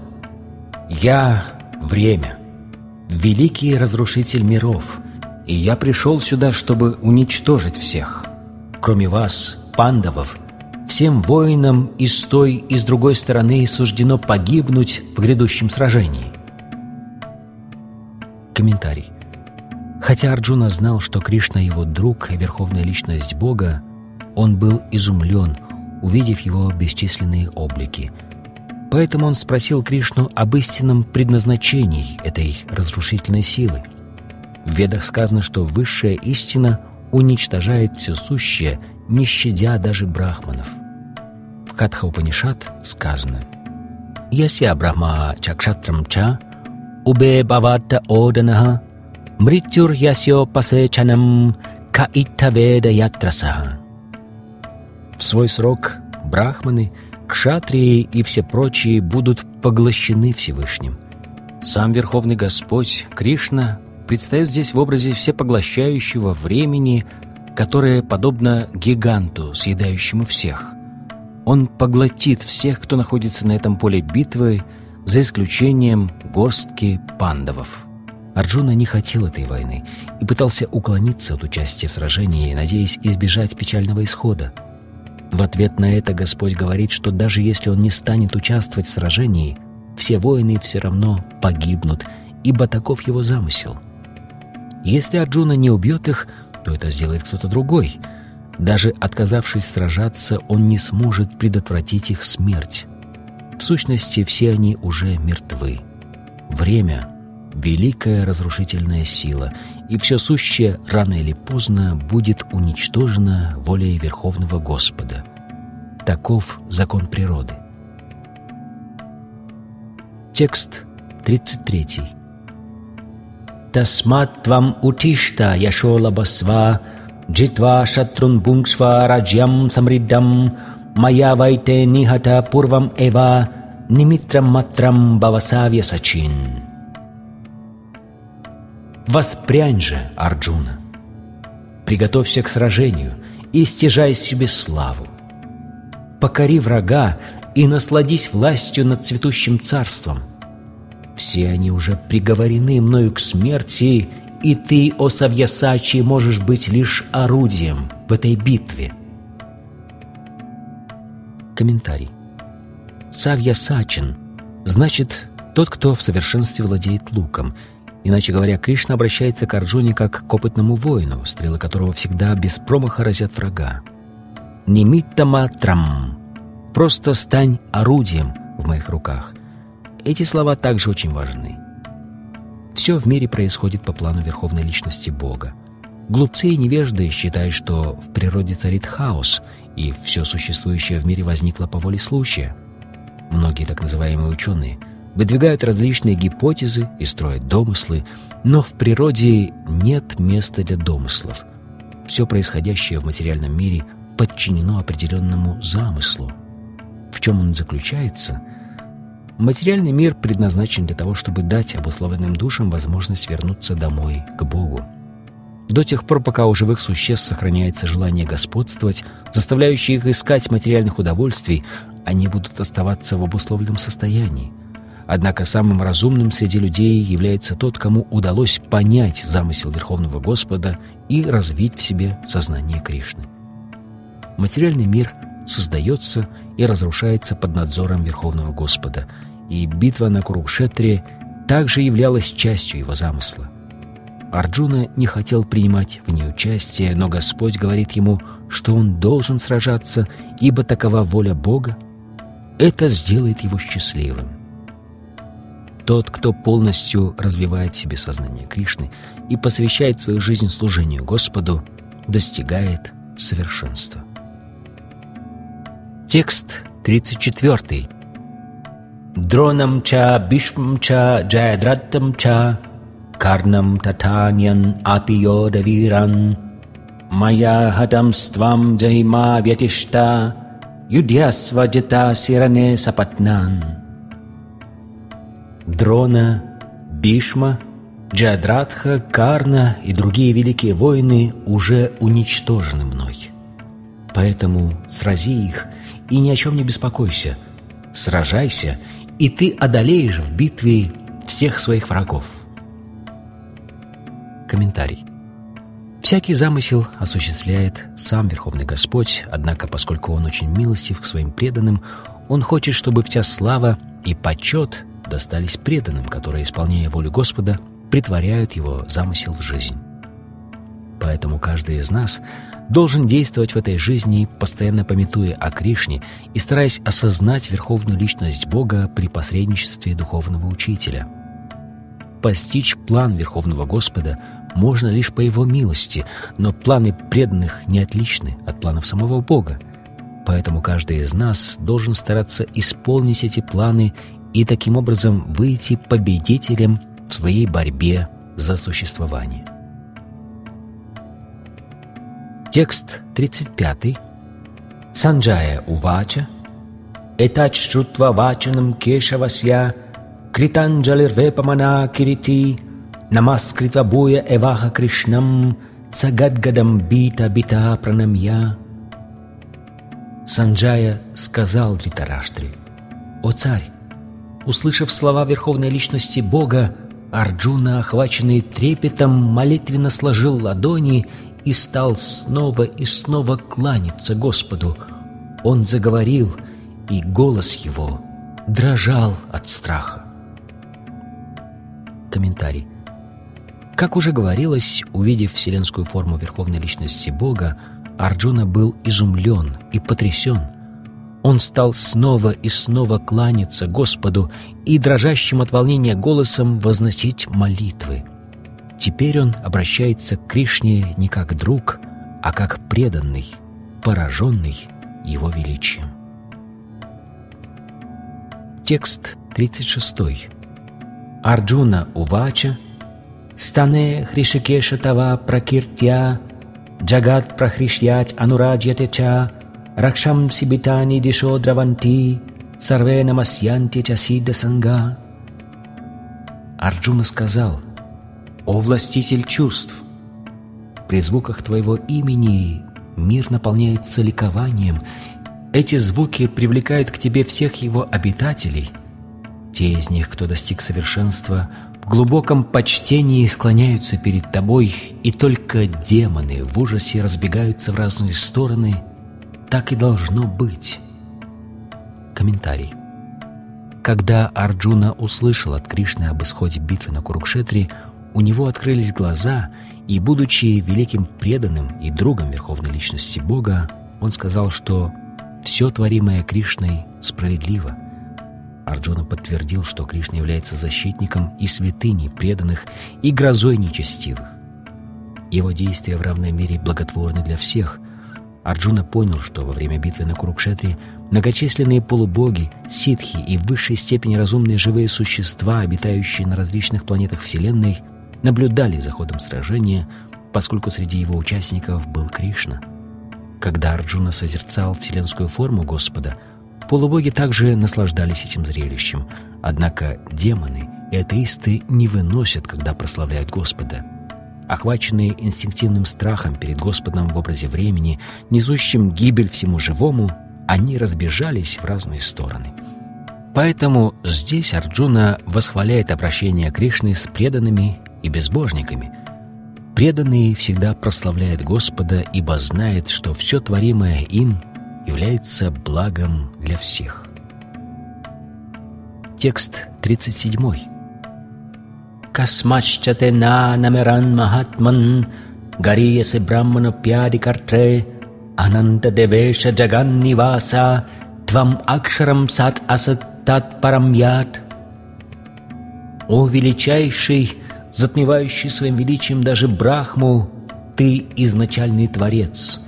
Speaker 2: «Я — время, великий разрушитель миров, и я пришел сюда, чтобы уничтожить всех. Кроме вас, пандавов, всем воинам и с той, и с другой стороны суждено погибнуть в грядущем сражении». Комментарий. Хотя Арджуна знал, что Кришна его друг и верховная личность Бога, он был изумлен, увидев его бесчисленные облики – Поэтому он спросил Кришну об истинном предназначении этой разрушительной силы. В Ведах сказано, что высшая истина уничтожает все сущее, не щадя даже брахманов. В Катха Упанишат сказано «Яся брахма чакшатрам ча, убе бавата оданаха, мритюр ясьо пасечанам ка веда ятрасаха». В свой срок брахманы – кшатрии и все прочие будут поглощены Всевышним. Сам Верховный Господь, Кришна, предстает здесь в образе всепоглощающего времени, которое подобно гиганту, съедающему всех. Он поглотит всех, кто находится на этом поле битвы, за исключением горстки пандавов. Арджуна не хотел этой войны и пытался уклониться от участия в сражении, надеясь избежать печального исхода. В ответ на это Господь говорит, что даже если он не станет участвовать в сражении, все воины все равно погибнут, ибо таков его замысел. Если Арджуна не убьет их, то это сделает кто-то другой. Даже отказавшись сражаться, он не сможет предотвратить их смерть. В сущности, все они уже мертвы. Время — великая разрушительная сила, и все сущее рано или поздно будет уничтожено волей Верховного Господа. Таков закон природы. Текст 33. Тасмат твам утишта яшола басва джитва шатрун бунгшва раджьям самриддам мая вайте нихата пурвам эва нимитрам матрам бавасавья сачин. Воспрянь же, Арджуна! Приготовься к сражению и стяжай себе славу. Покори врага и насладись властью над цветущим царством. Все они уже приговорены мною к смерти, и ты, о Савьясачи, можешь быть лишь орудием в этой битве. Комментарий. Савьясачин значит тот, кто в совершенстве владеет луком – Иначе говоря, Кришна обращается к Арджуне как к опытному воину, стрелы которого всегда без промаха разят врага. «Нимитта матрам» — «просто стань орудием в моих руках». Эти слова также очень важны. Все в мире происходит по плану Верховной Личности Бога. Глупцы и невежды считают, что в природе царит хаос, и все существующее в мире возникло по воле случая. Многие так называемые ученые — выдвигают различные гипотезы и строят домыслы, но в природе нет места для домыслов. Все происходящее в материальном мире подчинено определенному замыслу. В чем он заключается? Материальный мир предназначен для того, чтобы дать обусловленным душам возможность вернуться домой, к Богу. До тех пор, пока у живых существ сохраняется желание господствовать, заставляющее их искать материальных удовольствий, они будут оставаться в обусловленном состоянии – Однако самым разумным среди людей является тот, кому удалось понять замысел Верховного Господа и развить в себе сознание Кришны. Материальный мир создается и разрушается под надзором Верховного Господа, и битва на Курукшетре также являлась частью его замысла. Арджуна не хотел принимать в ней участие, но Господь говорит ему, что он должен сражаться, ибо такова воля Бога. Это сделает его счастливым. Тот, кто полностью развивает в себе сознание Кришны и посвящает свою жизнь служению Господу, достигает совершенства. Текст 34. Дронам ча, Бишмам ча, Джаядратам ча, Карнам татаньян апиода виран, Мая хатамствам джахима вятишта, Юдьясва джета сиране сапатнан. Дрона, Бишма, Джадратха, Карна и другие великие воины уже уничтожены мной. Поэтому срази их и ни о чем не беспокойся. Сражайся, и ты одолеешь в битве всех своих врагов. Комментарий. Всякий замысел осуществляет сам Верховный Господь, однако, поскольку Он очень милостив к своим преданным, Он хочет, чтобы вся слава и почет достались преданным, которые, исполняя волю Господа, притворяют Его замысел в жизнь. Поэтому каждый из нас должен действовать в этой жизни, постоянно пометуя о Кришне и стараясь осознать верховную личность Бога при посредничестве духовного учителя. Постичь план Верховного Господа можно лишь по Его милости, но планы преданных не отличны от планов самого Бога. Поэтому каждый из нас должен стараться исполнить эти планы и таким образом выйти победителем в своей борьбе за существование. Текст 35. Санджая Увача. Этач Шрутва Вачанам Кешавасья. Кританджалирвепамана Кирити. Намаскритва Буя Эваха Кришнам. Сагадгадам Бита Бита Пранамья. Санджая сказал Дритараштри «О царь, услышав слова Верховной Личности Бога, Арджуна, охваченный трепетом, молитвенно сложил ладони и стал снова и снова кланяться Господу. Он заговорил, и голос его дрожал от страха. Комментарий. Как уже говорилось, увидев вселенскую форму Верховной Личности Бога, Арджуна был изумлен и потрясен. Он стал снова и снова кланяться Господу и дрожащим от волнения голосом возносить молитвы – Теперь он обращается к Кришне не как друг, а как преданный, пораженный его величием. Текст 36. Арджуна Увача Стане Хришикеша Тава Пракиртя Джагат Прахришьять Анураджьяте Ракшам Сибитани Дишо Драванти Сарве Намасьянти Часида Санга Арджуна сказал – «О властитель чувств! При звуках Твоего имени мир наполняется ликованием. Эти звуки привлекают к Тебе всех его обитателей. Те из них, кто достиг совершенства, в глубоком почтении склоняются перед Тобой, и только демоны в ужасе разбегаются в разные стороны. Так и должно быть». Комментарий. Когда Арджуна услышал от Кришны об исходе битвы на Курукшетре, у него открылись глаза, и, будучи великим преданным и другом Верховной Личности Бога, он сказал, что все творимое Кришной справедливо. Арджуна подтвердил, что Кришна является защитником и святыней преданных и грозой нечестивых. Его действия в равной мере благотворны для всех. Арджуна понял, что во время битвы на Курукшетре многочисленные полубоги, ситхи и в высшей степени разумные живые существа, обитающие на различных планетах Вселенной – наблюдали за ходом сражения, поскольку среди его участников был Кришна. Когда Арджуна созерцал вселенскую форму Господа, полубоги также наслаждались этим зрелищем, однако демоны и атеисты не выносят, когда прославляют Господа. Охваченные инстинктивным страхом перед Господом в образе времени, несущим гибель всему живому, они разбежались в разные стороны. Поэтому здесь Арджуна восхваляет обращение Кришны с преданными и безбожниками. Преданный всегда прославляет Господа, ибо знает, что все творимое им является благом для всех. Текст 37. Касмаччате на намеран махатман гариясе браммана пяди картре ананта девеша джаган ниваса твам акшарам сат асат тат парамьят. О величайший затмевающий своим величием даже Брахму, ты изначальный Творец.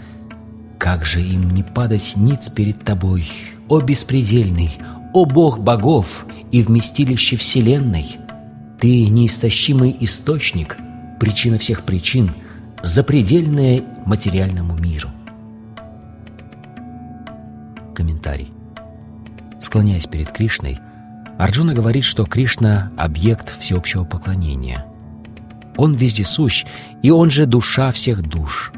Speaker 2: Как же им не падать ниц перед тобой, о беспредельный, о Бог богов и вместилище Вселенной. Ты неистощимый источник, причина всех причин, запредельная материальному миру. Комментарий. Склоняясь перед Кришной, Арджуна говорит, что Кришна — объект всеобщего поклонения. Он вездесущ, и он же душа всех душ.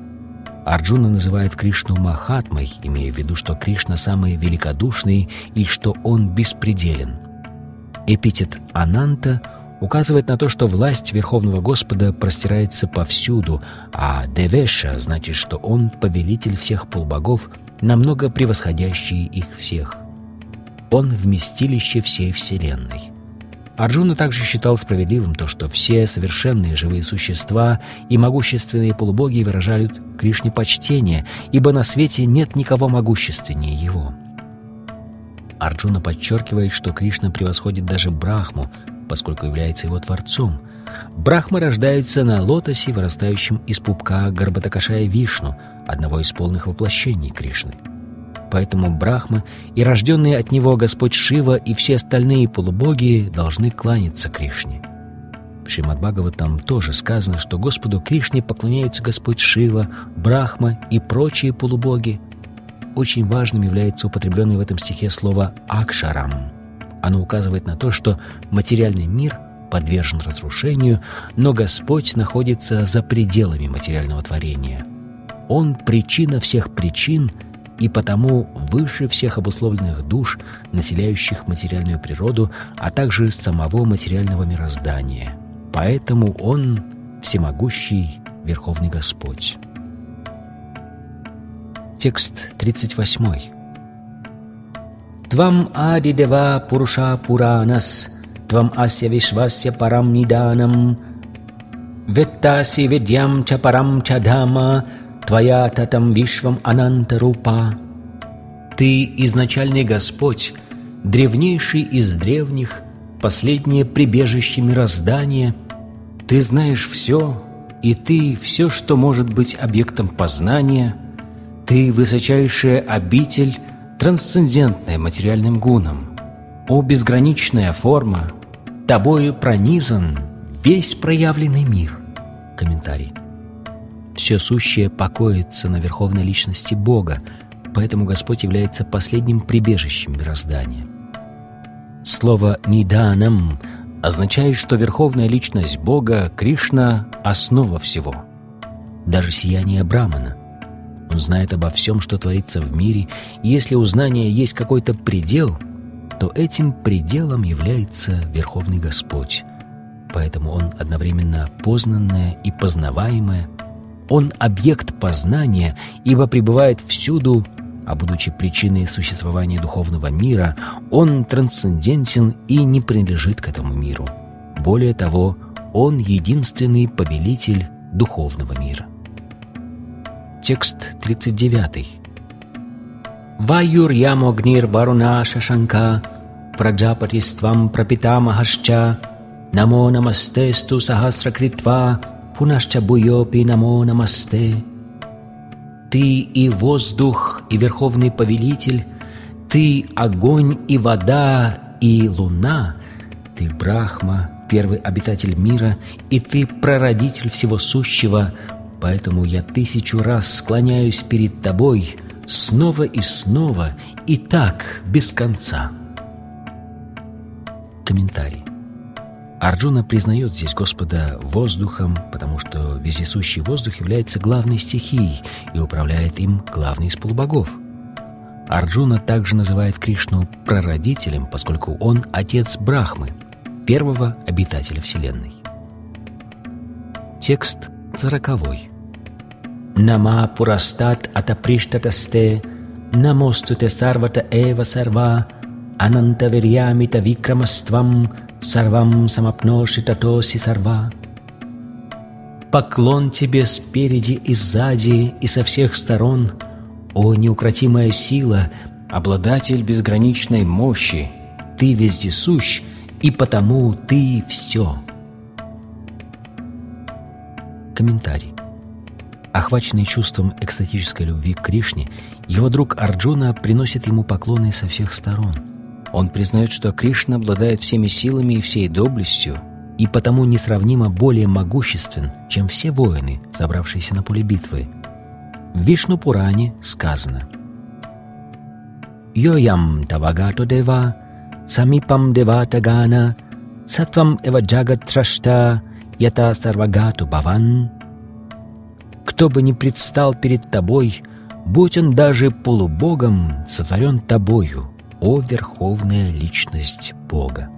Speaker 2: Арджуна называет Кришну Махатмой, имея в виду, что Кришна самый великодушный и что он беспределен. Эпитет «Ананта» указывает на то, что власть Верховного Господа простирается повсюду, а «Девеша» значит, что он повелитель всех полубогов, намного превосходящий их всех. Он вместилище всей Вселенной. Арджуна также считал справедливым то, что все совершенные живые существа и могущественные полубоги выражают Кришне почтение, ибо на свете нет никого могущественнее его. Арджуна подчеркивает, что Кришна превосходит даже Брахму, поскольку является его творцом. Брахма рождается на лотосе, вырастающем из пупка Гарбатакашая Вишну, одного из полных воплощений Кришны. Поэтому Брахма и рожденные от него Господь Шива и все остальные полубоги должны кланяться Кришне. Шримад там тоже сказано, что Господу Кришне поклоняются Господь Шива, Брахма и прочие полубоги. Очень важным является употребленное в этом стихе слово «акшарам». Оно указывает на то, что материальный мир подвержен разрушению, но Господь находится за пределами материального творения. Он — причина всех причин — и потому выше всех обусловленных душ, населяющих материальную природу, а также самого материального мироздания. Поэтому Он — всемогущий Верховный Господь. Текст 38. Твам ади дева пуруша пуранас, твам ася вишвасya парам ниданам, веттаси видьям ча парам ча дама, Твоя татам вишвам ананта рупа. Ты изначальный Господь, древнейший из древних, последнее прибежище мироздания. Ты знаешь все, и ты все, что может быть объектом познания. Ты высочайшая обитель, трансцендентная материальным гуном. О безграничная форма, тобою пронизан весь проявленный мир. Комментарий. Все сущее покоится на верховной личности Бога, поэтому Господь является последним прибежищем мироздания. Слово «ниданам» означает, что верховная личность Бога, Кришна — основа всего. Даже сияние Брамана. Он знает обо всем, что творится в мире, и если у знания есть какой-то предел, то этим пределом является Верховный Господь. Поэтому Он одновременно познанное и познаваемое — он объект познания, ибо пребывает всюду, а будучи причиной существования духовного мира, он трансцендентен и не принадлежит к этому миру. Более того, он единственный повелитель духовного мира. Текст 39. Ваюр ямогнир варуна шашанка праджапатиствам пропитамахашча намо намастесту сахасракритва Пунашча буйопи намо намасте. Ты и воздух, и верховный повелитель, Ты огонь и вода, и луна, Ты Брахма, первый обитатель мира, и Ты прародитель всего сущего, Поэтому я тысячу раз склоняюсь перед Тобой Снова и снова, и так без конца. Комментарий. Арджуна признает здесь Господа воздухом, потому что вездесущий воздух является главной стихией и управляет им главный из полубогов. Арджуна также называет Кришну прародителем, поскольку он отец Брахмы, первого обитателя Вселенной. Текст сороковой. Нама пурастат атаприштатасте, намостуте сарвата эва сарва, анантаверьямита викрамаствам, Сарвам самапноши татоси сарва. Поклон тебе спереди и сзади и со всех сторон, О неукротимая сила, обладатель безграничной мощи, Ты вездесущ, и потому ты все. Комментарий. Охваченный чувством экстатической любви к Кришне, его друг Арджуна приносит ему поклоны со всех сторон – Он признает, что Кришна обладает всеми силами и всей доблестью, и потому несравнимо более могуществен, чем все воины, собравшиеся на поле битвы. В Вишну-Пуране сказано «Йоям тавагато дева, самипам девата гана, сатвам эва джагат трашта, ята сарвагату баван». Кто бы ни предстал перед тобой, будь он даже полубогом, сотворен тобою, о Верховная Личность Бога.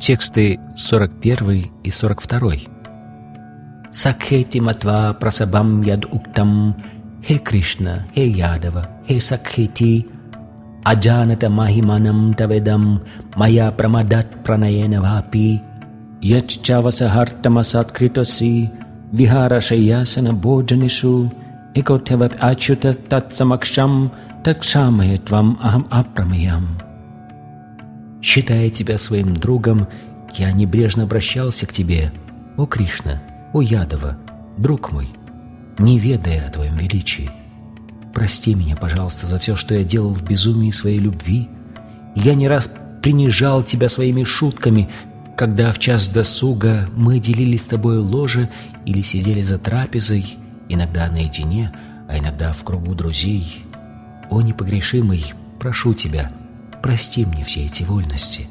Speaker 2: Тексты 41 и 42. Сакхети матва прасабам яд уктам Хе Кришна, Хе Ядава, Хе Сакхети Аджаната махиманам таведам Мая прамадат пранаена вапи Шаясана боджанишу Экотеват ачута татсамакшам такшамая твам ахам апрамиям. Считая тебя своим другом, я небрежно обращался к тебе, о Кришна, о Ядова, друг мой, не ведая о твоем величии. Прости меня, пожалуйста, за все, что я делал в безумии своей любви. Я не раз принижал тебя своими шутками, когда в час досуга мы делили с тобой ложе или сидели за трапезой, иногда наедине, а иногда в кругу друзей, «О непогрешимый, прошу тебя, прости мне все эти вольности».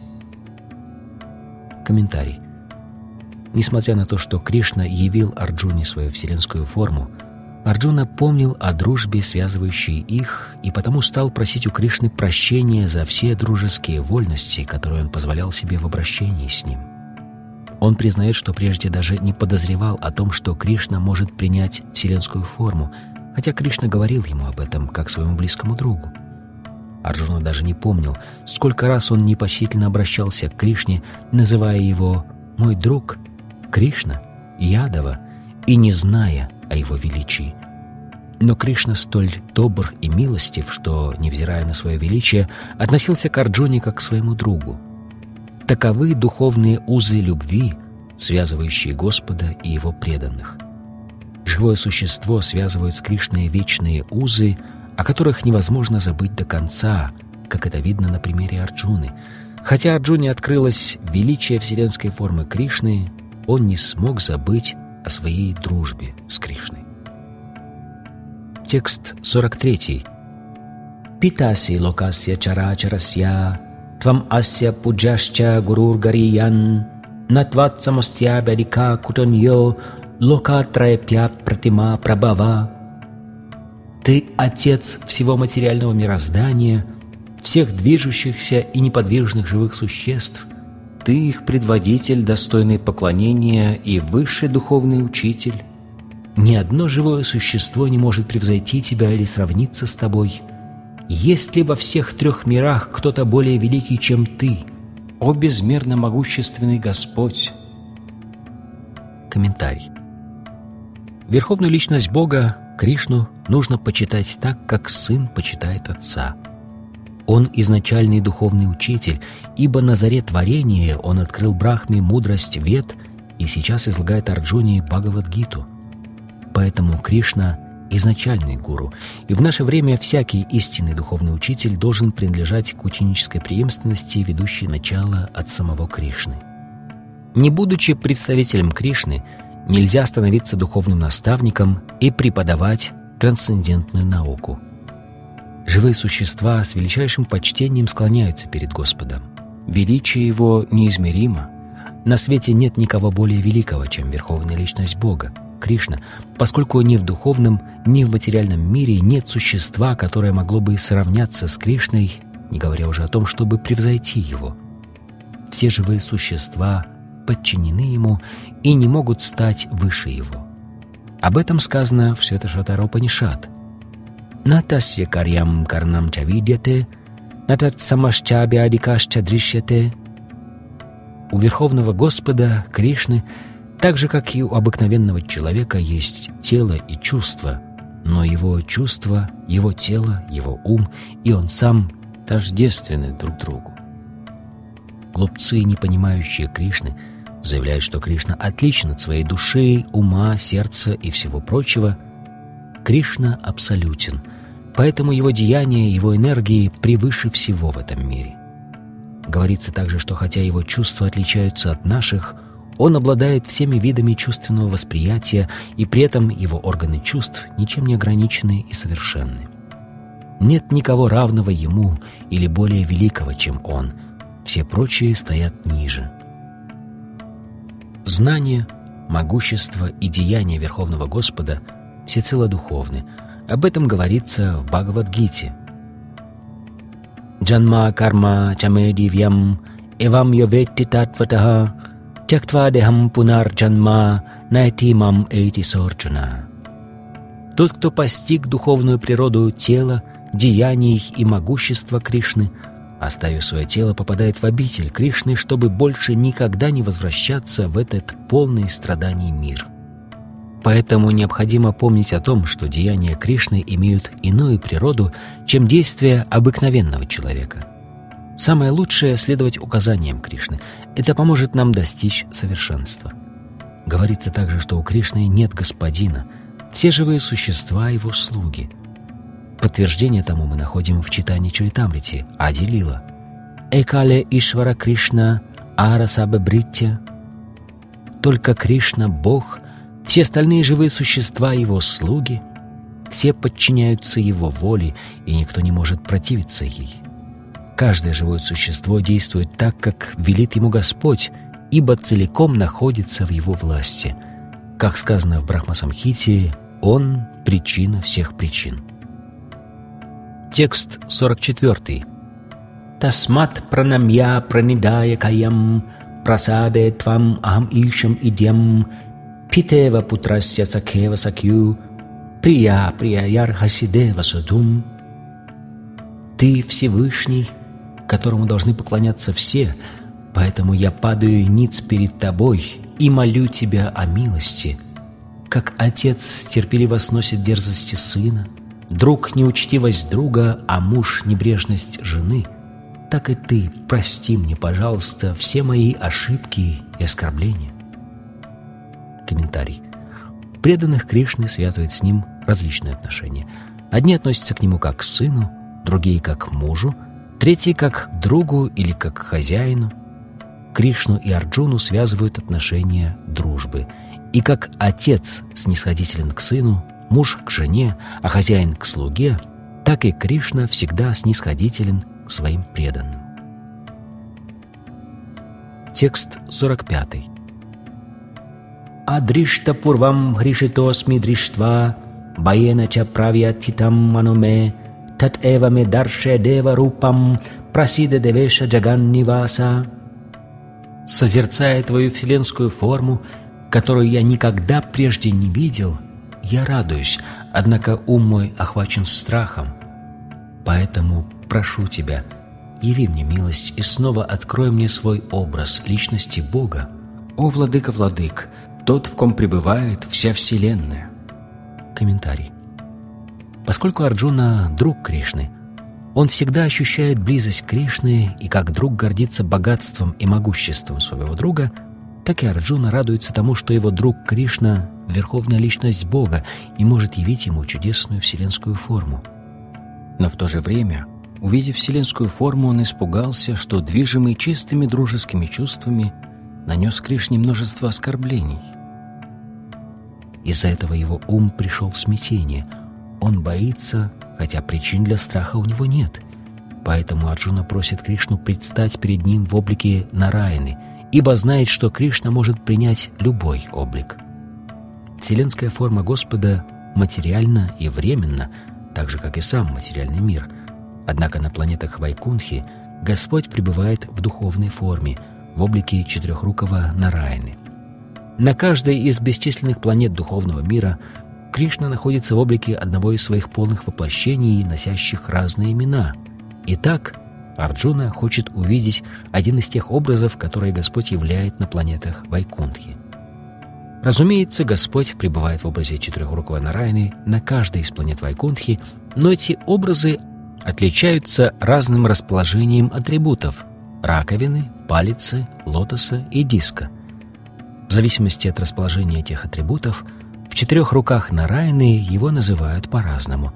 Speaker 2: Комментарий. Несмотря на то, что Кришна явил Арджуне свою вселенскую форму, Арджуна помнил о дружбе, связывающей их, и потому стал просить у Кришны прощения за все дружеские вольности, которые он позволял себе в обращении с ним. Он признает, что прежде даже не подозревал о том, что Кришна может принять вселенскую форму, хотя Кришна говорил ему об этом как своему близкому другу. Арджуна даже не помнил, сколько раз он непочтительно обращался к Кришне, называя его «мой друг», Кришна, Ядова, и не зная о его величии. Но Кришна столь добр и милостив, что, невзирая на свое величие, относился к Арджуне как к своему другу. Таковы духовные узы любви, связывающие Господа и его преданных. Живое существо связывают с Кришной вечные узы, о которых невозможно забыть до конца, как это видно на примере Арджуны. Хотя Арджуне открылось величие вселенской формы Кришны, он не смог забыть о своей дружбе с Кришной. Текст 43. Питаси локасья чарачарасья, твам ася пуджашча гурур гариян, натват самостья бядика кутаньо Локатраяпья Пратима Прабава. Ты — Отец всего материального мироздания, всех движущихся и неподвижных живых существ. Ты их предводитель, достойный поклонения и высший духовный учитель. Ни одно живое существо не может превзойти тебя или сравниться с тобой. Есть ли во всех трех мирах кто-то более великий, чем ты, о безмерно могущественный Господь? Комментарий. Верховную личность Бога, Кришну, нужно почитать так, как сын почитает отца. Он изначальный духовный учитель, ибо на заре творения он открыл Брахме мудрость вет и сейчас излагает Арджуне Бхагавадгиту. Поэтому Кришна – изначальный гуру, и в наше время всякий истинный духовный учитель должен принадлежать к ученической преемственности, ведущей начало от самого Кришны. Не будучи представителем Кришны – Нельзя становиться духовным наставником и преподавать трансцендентную науку. Живые существа с величайшим почтением склоняются перед Господом. Величие Его неизмеримо. На свете нет никого более великого, чем Верховная Личность Бога, Кришна, поскольку ни в духовном, ни в материальном мире нет существа, которое могло бы сравняться с Кришной, не говоря уже о том, чтобы превзойти его. Все живые существа подчинены ему и не могут стать выше его. Об этом сказано в Шветашватаропанишат. Натасья карьям карнам чавидьяте, натат самашчабиадикашча дрищяте. У Верховного Господа, Кришны, так же, как и у обыкновенного человека, есть тело и чувства, но его чувства, его тело, его ум и он сам тождественны друг другу. Глупцы, не понимающие Кришны, — заявляет, что Кришна отличен от своей души, ума, сердца и всего прочего. Кришна абсолютен, Поэтому его деяния, его энергии превыше всего в этом мире. Говорится также, что хотя его чувства отличаются от наших, он обладает всеми видами чувственного восприятия, и при этом его органы чувств ничем не ограничены и совершенны. Нет никого равного ему или более великого, чем он. Все прочие стоят ниже. Знание, могущество и деяния Верховного Господа всецело духовны. Об этом говорится в Бхагавадгите. «Джанма карма чаме дивьям эвам йоветти татватаха тяктвадехам пунар джанма найти мам эйти сорджуна». Тот, кто постиг духовную природу тела, деяний и могущества Кришны, оставив свое тело, попадает в обитель Кришны, чтобы больше никогда не возвращаться в этот полный страданий мир. Поэтому необходимо помнить о том, что деяния Кришны имеют иную природу, чем действия обыкновенного человека. Самое лучшее — следовать указаниям Кришны. Это поможет нам достичь совершенства. Говорится также, что у Кришны нет господина. Все живые существа — его слуги. Подтверждение тому мы находим в читании Чаритамрити Ади Лила. «Экале Ишвара Кришна Арасаба Бриття» Только Кришна — Бог — все остальные живые существа — его слуги, все подчиняются его воле, и никто не может противиться ей. Каждое живое существо действует так, как велит ему Господь, ибо целиком находится в его власти. Как сказано в Брахмасамхите, он — причина всех причин. Текст 44. «Тасмат пранамья пранидая каям прасаде твам ахам ишам идьям Питева путрасья сакева сакью, Прия прияяр хасидева судум. Ты Всевышний, которому должны поклоняться все, поэтому я падаю ниц перед тобой и молю тебя о милости. Как отец терпеливо сносит дерзости сына, друг неучтивость друга, а муж небрежность жены, так и ты прости мне, пожалуйста, все мои ошибки и оскорбления. Комментарий. Преданных Кришны связывает с ним различные отношения. Одни относятся к нему как к сыну, другие как к мужу, третьи как к другу или как к хозяину. Кришну и Арджуну связывают отношения дружбы. И как отец снисходителен к сыну, муж к жене, а хозяин к слуге, так и Кришна всегда снисходителен к своим преданным. Текст 45. अदृष्टपूर्वं हृषितोऽस्मि दृष्ट्वा भयेन च प्रव्यथितं मनो मे तत् एव मे दर्शय देवरूपं просида девеша джаган-ниваса. Созерцая твою вселенскую форму, которую я никогда прежде не видел, я радуюсь, однако ум мой охвачен страхом. Поэтому прошу тебя, яви мне милость и снова открой мне свой образ личности Бога. О, владыка-владык, тот, в ком пребывает вся Вселенная. Комментарий. Поскольку Арджуна – друг Кришны, он всегда ощущает близость Кришны и как друг гордится богатством и могуществом своего друга, так и Арджуна радуется тому, что его друг Кришна – верховная личность Бога и может явить ему чудесную вселенскую форму. Но в то же время, увидев вселенскую форму, он испугался, что, движимый чистыми дружескими чувствами, нанес Кришне множество оскорблений. Из-за этого его ум пришел в смятение. Он боится, хотя причин для страха у него нет. Поэтому Арджуна просит Кришну предстать перед ним в облике Нараяны, ибо знает, что Кришна может принять любой облик. Вселенская форма Господа материальна и временна, так же, как и сам материальный мир. Однако на планетах Вайкунхи Господь пребывает в духовной форме, в облике четырехрукого Нараяны – на каждой из бесчисленных планет духовного мира Кришна находится в облике одного из своих полных воплощений, носящих разные имена. Итак, Арджуна хочет увидеть один из тех образов, которые Господь являет на планетах Вайкунтхи. Разумеется, Господь пребывает в образе четырехрукого Нарайны на каждой из планет Вайкунтхи, но эти образы отличаются разным расположением атрибутов – раковины, палицы, лотоса и диска – в зависимости от расположения этих атрибутов, в четырех руках Нараяны его называют по-разному.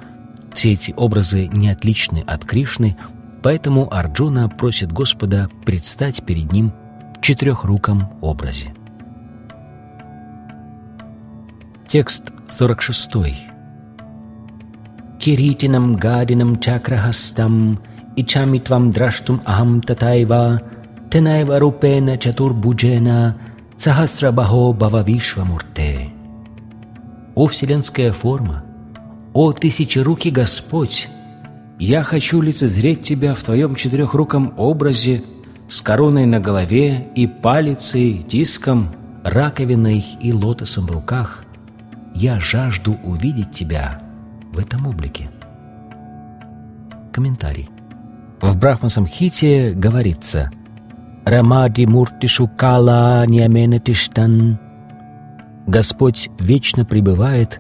Speaker 2: Все эти образы не отличны от Кришны, поэтому Арджуна просит Господа предстать перед ним в четырехруком образе. Текст 46. Киритинам гадинам чакрахастам ичами твам драштум ахам татайва тенайва рупена чатурбуджена сахасрабахо бхававишвамурте. О вселенская форма, о тысячерукий Господь, я хочу лицезреть Тебя в Твоем четырехруком образе с короной на голове и палицей, диском, раковиной и лотосом в руках. Я жажду увидеть Тебя в этом облике. Комментарий. В Брахмасамхите говорится «Рамади муртишу кала ниамена тиштан» Господь вечно пребывает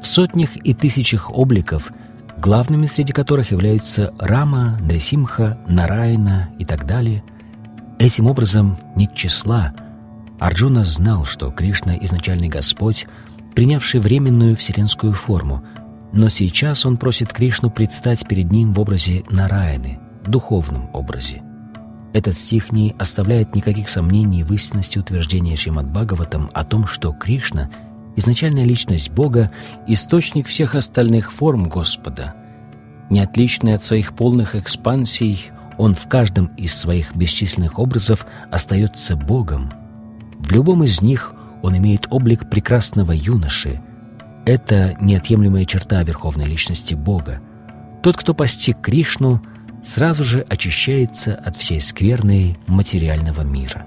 Speaker 2: в сотнях и тысячах обликов, главными среди которых являются Рама, Нрисимха, Нараяна и так далее. Этим образом нет числа. Арджуна знал, что Кришна — изначальный Господь, принявший временную вселенскую форму, но сейчас он просит Кришну предстать перед ним в образе Нараяны, духовном образе. Этот стих не оставляет никаких сомнений в истинности утверждения Шримад Бхагаватам о том, что Кришна — изначальная личность Бога, источник всех остальных форм Господа. Не отличный от своих полных экспансий, он в каждом из своих бесчисленных образов остается Богом. В любом из них он имеет облик прекрасного юноши. Это неотъемлемая черта верховной личности Бога. Тот, кто постиг Кришну — сразу же очищается от всей скверны материального мира.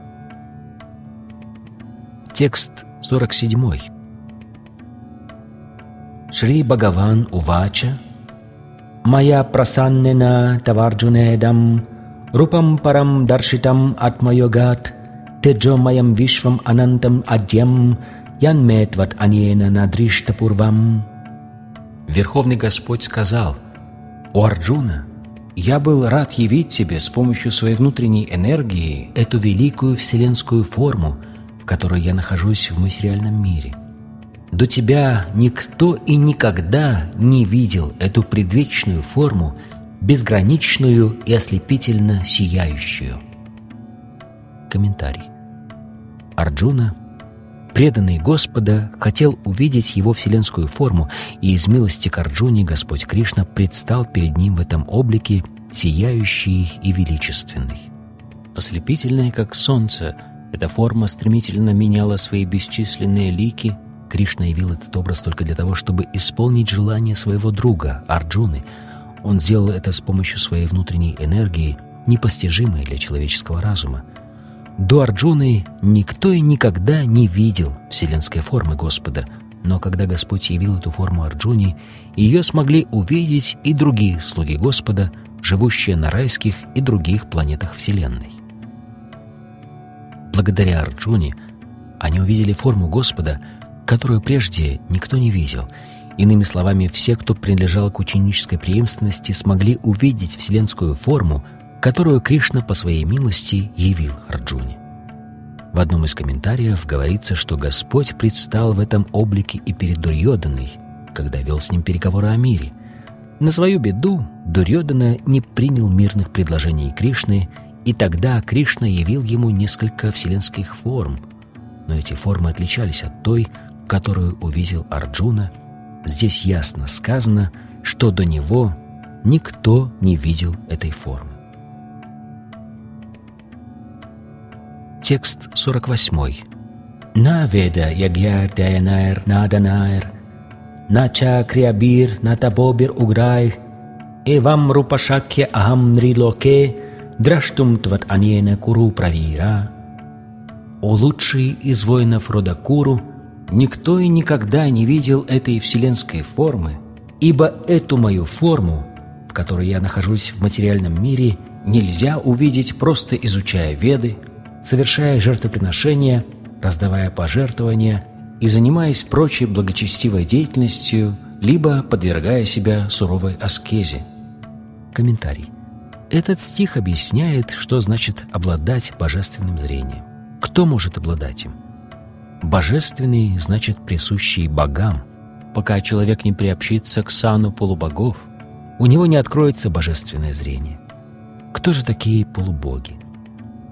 Speaker 2: Текст 47. Шри Бхагаван Увача Мая прасаннена таварджунедам Рупам парам даршитам атмайогат Теджомаям вишвам анантам адьям Янметват аньена надриштапурвам Верховный Господь сказал, «У Арджуна — я был рад явить тебе с помощью своей внутренней энергии эту великую вселенскую форму, в которой я нахожусь в материальном мире. До тебя никто и никогда не видел эту предвечную форму, безграничную и ослепительно сияющую. Комментарий. Арджуна преданный Господа, хотел увидеть его вселенскую форму, и из милости к Господь Кришна предстал перед ним в этом облике, сияющий и величественный. Ослепительная, как солнце, эта форма стремительно меняла свои бесчисленные лики. Кришна явил этот образ только для того, чтобы исполнить желание своего друга, Арджуны. Он сделал это с помощью своей внутренней энергии, непостижимой для человеческого разума. До Арджуны никто и никогда не видел вселенской формы Господа, но когда Господь явил эту форму Арджуне, ее смогли увидеть и другие слуги Господа, живущие на райских и других планетах Вселенной. Благодаря Арджуне они увидели форму Господа, которую прежде никто не видел. Иными словами, все, кто принадлежал к ученической преемственности, смогли увидеть вселенскую форму, которую Кришна по своей милости явил Арджуне. В одном из комментариев говорится, что Господь предстал в этом облике и перед Дурьоданой, когда вел с ним переговоры о мире. На свою беду Дурьодана не принял мирных предложений Кришны, и тогда Кришна явил ему несколько вселенских форм. Но эти формы отличались от той, которую увидел Арджуна. Здесь ясно сказано, что до него никто не видел этой формы. Текст 48. На веда ягьяр даянаир наданаир, на чакриабир натабобир уграй, эвам рупашакья ахам нрилоке, драштум тват аньена куру правира. О лучший из воинов рода Куру, никто и никогда не видел этой вселенской формы, ибо эту мою форму, в которой я нахожусь в материальном мире, нельзя увидеть просто изучая Веды, совершая жертвоприношения, раздавая пожертвования и занимаясь прочей благочестивой деятельностью, либо подвергая себя суровой аскезе. Комментарий. Этот стих объясняет, что значит обладать божественным зрением. Кто может обладать им? Божественный значит присущий богам. Пока человек не приобщится к сану полубогов, у него не откроется божественное зрение. Кто же такие полубоги?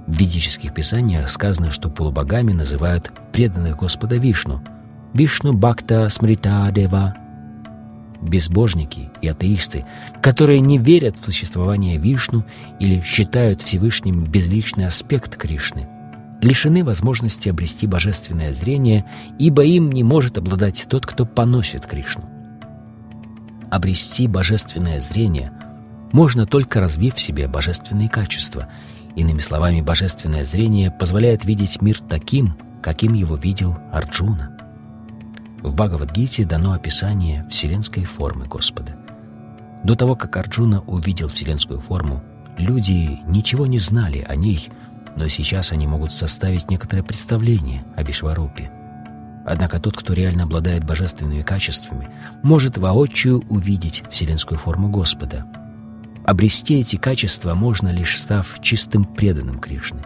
Speaker 2: В ведических писаниях сказано, что полубогами называют преданных Господа Вишну. Вишну Бхакта Смрита Дева. Безбожники и атеисты, которые не верят в существование Вишну или считают Всевышним безличный аспект Кришны, лишены возможности обрести божественное зрение, ибо им не может обладать тот, кто поносит Кришну. Обрести божественное зрение можно только развив в себе божественные качества – Иными словами, божественное зрение позволяет видеть мир таким, каким его видел Арджуна. В Бхагавадгите дано описание вселенской формы Господа. До того, как Арджуна увидел вселенскую форму, люди ничего не знали о ней, но сейчас они могут составить некоторое представление о Вишварупе. Однако тот, кто реально обладает божественными качествами, может воочию увидеть вселенскую форму Господа — Обрести эти качества можно лишь став чистым преданным Кришне.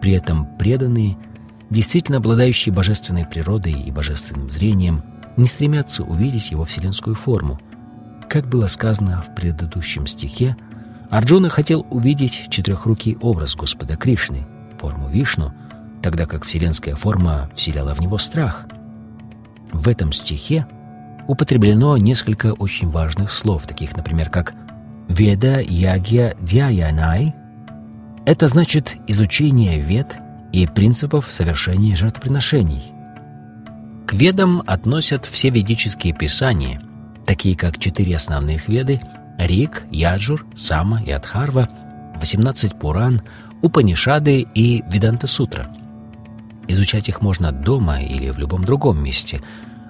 Speaker 2: При этом преданные, действительно обладающие божественной природой и божественным зрением, не стремятся увидеть его вселенскую форму. Как было сказано в предыдущем стихе, Арджуна хотел увидеть четырехрукий образ Господа Кришны, форму Вишну, тогда как вселенская форма вселяла в него страх. В этом стихе употреблено несколько очень важных слов, таких, например, как Веда Ягья Дьяянай — это значит изучение вед и принципов совершения жертвоприношений. К ведам относят все ведические писания, такие как четыре основных веды — Рик, Яджур, Сама и Адхарва, 18 Пуран, Упанишады и Веданта-сутра. Изучать их можно дома или в любом другом месте.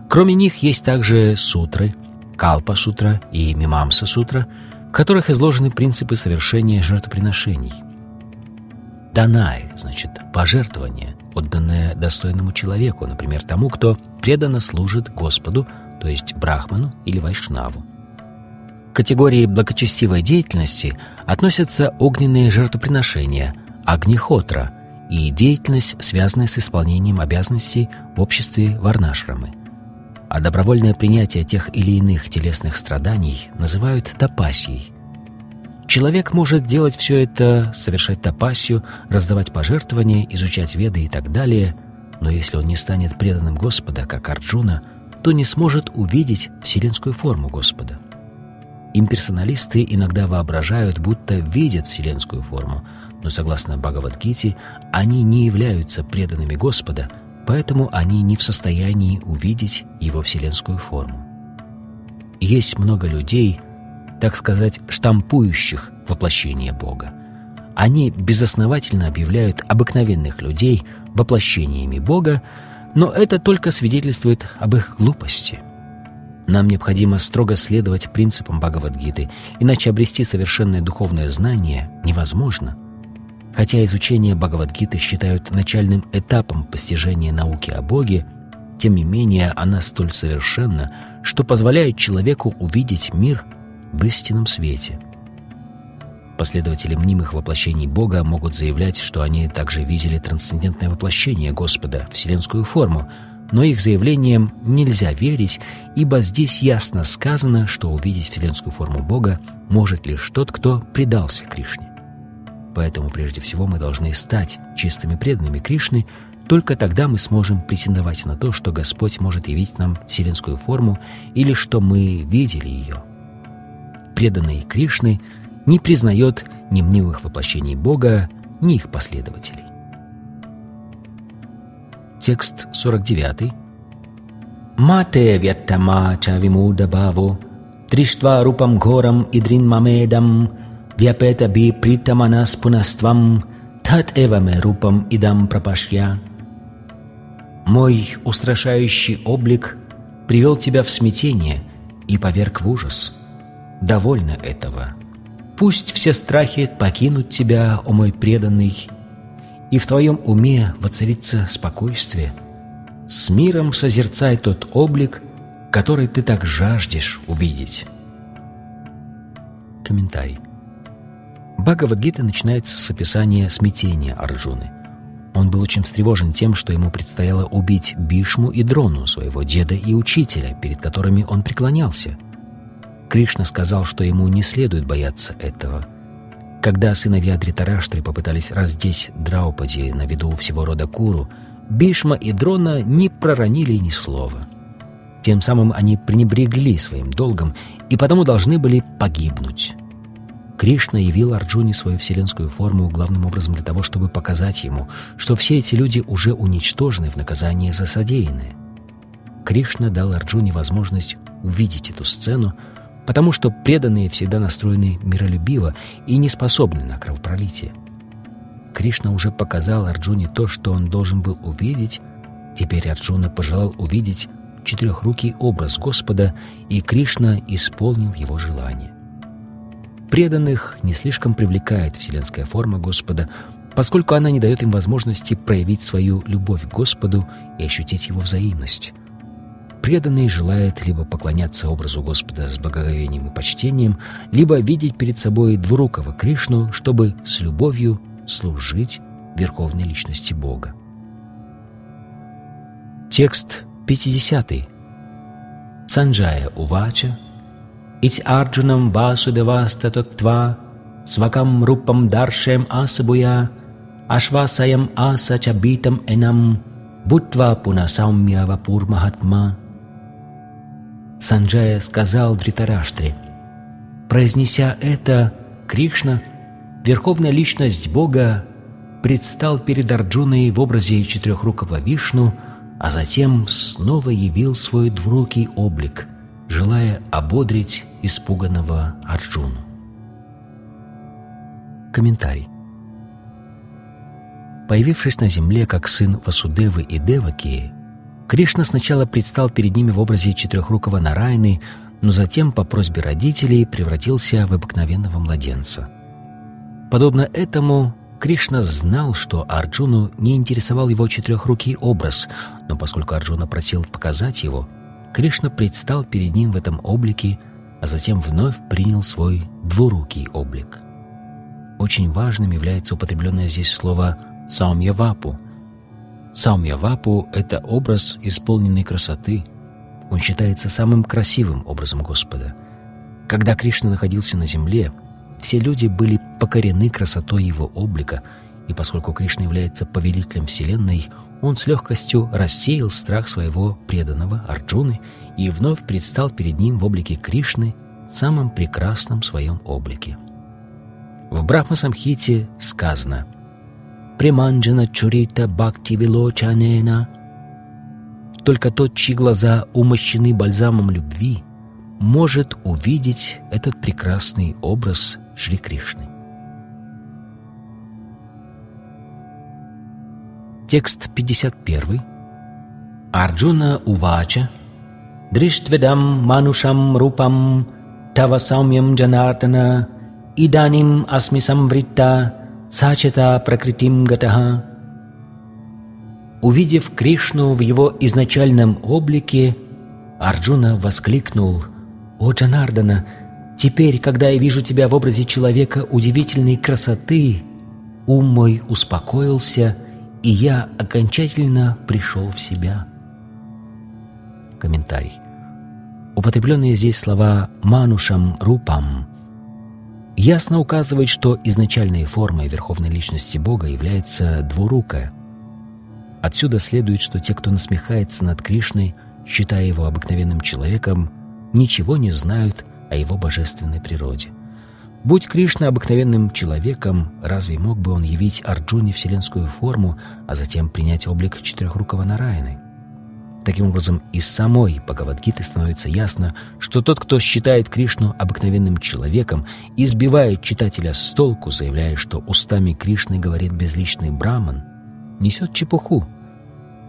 Speaker 2: Кроме них есть также сутры, Калпа-сутра и Мимамса-сутра — которых изложены принципы совершения жертвоприношений. Данай, значит, пожертвование, отданное достойному человеку, например, тому, кто преданно служит Господу, то есть Брахману или Вайшнаву. К категории благочестивой деятельности относятся огненные жертвоприношения, огнихотра и деятельность, связанная с исполнением обязанностей в обществе Варнашрамы – а добровольное принятие тех или иных телесных страданий называют тапасией. Человек может делать все это, совершать тапасию, раздавать пожертвования, изучать веды и так далее, но если он не станет преданным Господа, как Арджуна, то не сможет увидеть вселенскую форму Господа. Имперсоналисты иногда воображают, будто видят вселенскую форму, но согласно Бхагавадгите, они не являются преданными Господа – поэтому они не в состоянии увидеть его вселенскую форму. Есть много людей, так сказать, штампующих воплощение Бога. Они безосновательно объявляют обыкновенных людей воплощениями Бога, но это только свидетельствует об их глупости. Нам необходимо строго следовать принципам Бхагавадгиты, иначе обрести совершенное духовное знание невозможно – Хотя изучение Бхагавадгиты считают начальным этапом постижения науки о Боге, тем не менее она столь совершенна, что позволяет человеку увидеть мир в истинном свете. Последователи мнимых воплощений Бога могут заявлять, что они также видели трансцендентное воплощение Господа, вселенскую форму, но их заявлениям нельзя верить, ибо здесь ясно сказано, что увидеть вселенскую форму Бога может лишь тот, кто предался Кришне. Поэтому прежде всего мы должны стать чистыми преданными Кришны, только тогда мы сможем претендовать на то, что Господь может явить нам вселенскую форму или что мы видели ее. Преданный Кришны не признает ни мнимых воплощений Бога, ни их последователей. Текст 49. «Мате вяттама ча вимуда баво, триштва рупам горам идрин мамедам, Pritamanas punastvam тат эваме рупам идам пропашья. Мой устрашающий облик привел тебя в смятение и поверг в ужас. Довольно этого. Пусть все страхи покинут тебя, о мой преданный, и в твоем уме воцарится спокойствие. С миром созерцай тот облик, который ты так жаждешь увидеть. Комментарий. Бхагавадгита начинается с описания смятения Арджуны. Он был очень встревожен тем, что ему предстояло убить Бишму и Дрону, своего деда и учителя, перед которыми он преклонялся. Кришна сказал, что ему не следует бояться этого. Когда сыновья Дритараштры попытались раздеть Драупади на виду всего рода Куру, Бишма и Дрона не проронили ни слова. Тем самым они пренебрегли своим долгом и потому должны были погибнуть. Кришна явил Арджуне свою вселенскую форму главным образом для того, чтобы показать ему, что все эти люди уже уничтожены в наказании за содеянное. Кришна дал Арджуне возможность увидеть эту сцену, потому что преданные всегда настроены миролюбиво и не способны на кровопролитие. Кришна уже показал Арджуне то, что он должен был увидеть. Теперь Арджуна пожелал увидеть четырехрукий образ Господа, и Кришна исполнил его желание. Преданных не слишком привлекает вселенская форма Господа, поскольку она не дает им возможности проявить свою любовь к Господу и ощутить его взаимность. Преданный желает либо поклоняться образу Господа с благоговением и почтением, либо видеть перед собой двурукого Кришну, чтобы с любовью служить Верховной Личности Бога. Текст 50. Санджая Увача Ить Арджунам Васудевастатоктва Свакам Рупам Даршем Асабуя Ашвасаям Аса Чабитам Энам Бутва Пунасаумья Вапур Махатма Санджая сказал Дритараштре, произнеся это, Кришна – Верховная личность Бога предстал перед Арджуной в образе четырехрукого Вишну, а затем снова явил свой двурукий облик, желая ободрить испуганного Арджуну. Комментарий. Появившись на земле как сын Васудевы и Деваки, Кришна сначала предстал перед ними в образе четырехрукого Нарайны, но затем по просьбе родителей превратился в обыкновенного младенца – Подобно этому, Кришна знал, что Арджуну не интересовал его четырехрукий образ, но поскольку Арджуна просил показать его, Кришна предстал перед ним в этом облике, а затем вновь принял свой двурукий облик. Очень важным является употребленное здесь слово «саумьявапу». Саумьявапу — это образ исполненной красоты. Он считается самым красивым образом Господа. Когда Кришна находился на земле, все люди были покорены красотой его облика, и поскольку Кришна является повелителем Вселенной, он с легкостью рассеял страх своего преданного Арджуны и вновь предстал перед ним в облике Кришны самом прекрасном своем облике. В Брахма-самхите сказано «Приманджана чурита бхакти вилочанена» Только тот, чьи глаза умощены бальзамом любви, может увидеть этот прекрасный образ Шри Кришны. Текст 51. Арджуна Увача Дриштведам Манушам Рупам Тава Саумьям Джанартана Иданим Асми Самвритта Сачата Пракритим Гатаха Увидев Кришну в его изначальном облике, Арджуна воскликнул «О Джанардана, Теперь, когда я вижу тебя в образе человека удивительной красоты, ум мой успокоился, и я окончательно пришел в себя. Комментарий. Употребленные здесь слова «манушам рупам» ясно указывают, что изначальной формой Верховной Личности Бога является двурукая. Отсюда следует, что те, кто насмехается над Кришной, считая его обыкновенным человеком, ничего не знают о его божественной природе. Будь Кришна обыкновенным человеком, разве мог бы он явить Арджуне вселенскую форму, а затем принять облик четырехрукого Нараяны? Таким образом, из самой Бхагавадгиты становится ясно, что тот, кто считает Кришну обыкновенным человеком, избивает читателя с толку, заявляя, что устами Кришны говорит безличный Браман, несет чепуху.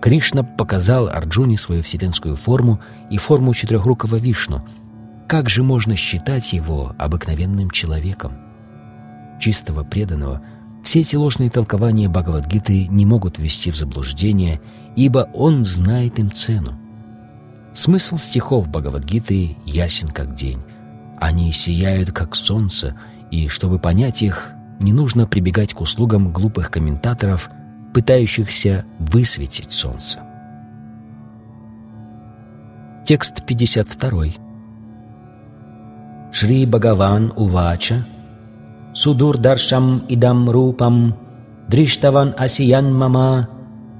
Speaker 2: Кришна показал Арджуне свою вселенскую форму и форму четырехрукого Вишну — как же можно считать его обыкновенным человеком? Чистого преданного все эти ложные толкования Бхагавадгиты не могут ввести в заблуждение, ибо он знает им цену. Смысл стихов Бхагавадгиты ясен как день. Они сияют как солнце, и чтобы понять их, не нужно прибегать к услугам глупых комментаторов, пытающихся высветить солнце. Текст 52. Шри Бхагаван Увача Судур Даршам Идам Рупам Дриштаван Асиян Мама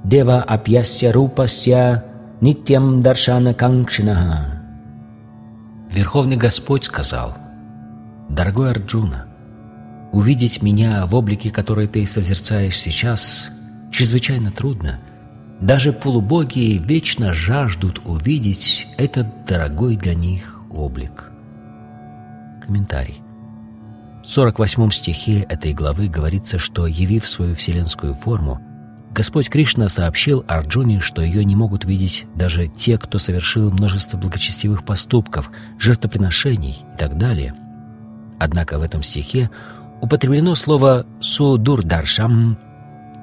Speaker 2: Дева Апьясya Рупасya Нитьям Даршана Канкшинаха Верховный Господь сказал, «Дорогой Арджуна, увидеть меня в облике, который ты созерцаешь сейчас, чрезвычайно трудно. Даже полубоги вечно жаждут увидеть этот дорогой для них облик». Комментарий. В 48 стихе этой главы говорится, что, явив свою вселенскую форму, Господь Кришна сообщил Арджуне, что ее не могут видеть даже те, кто совершил множество благочестивых поступков, жертвоприношений и так далее. Однако в этом стихе употреблено слово «судурдаршам»,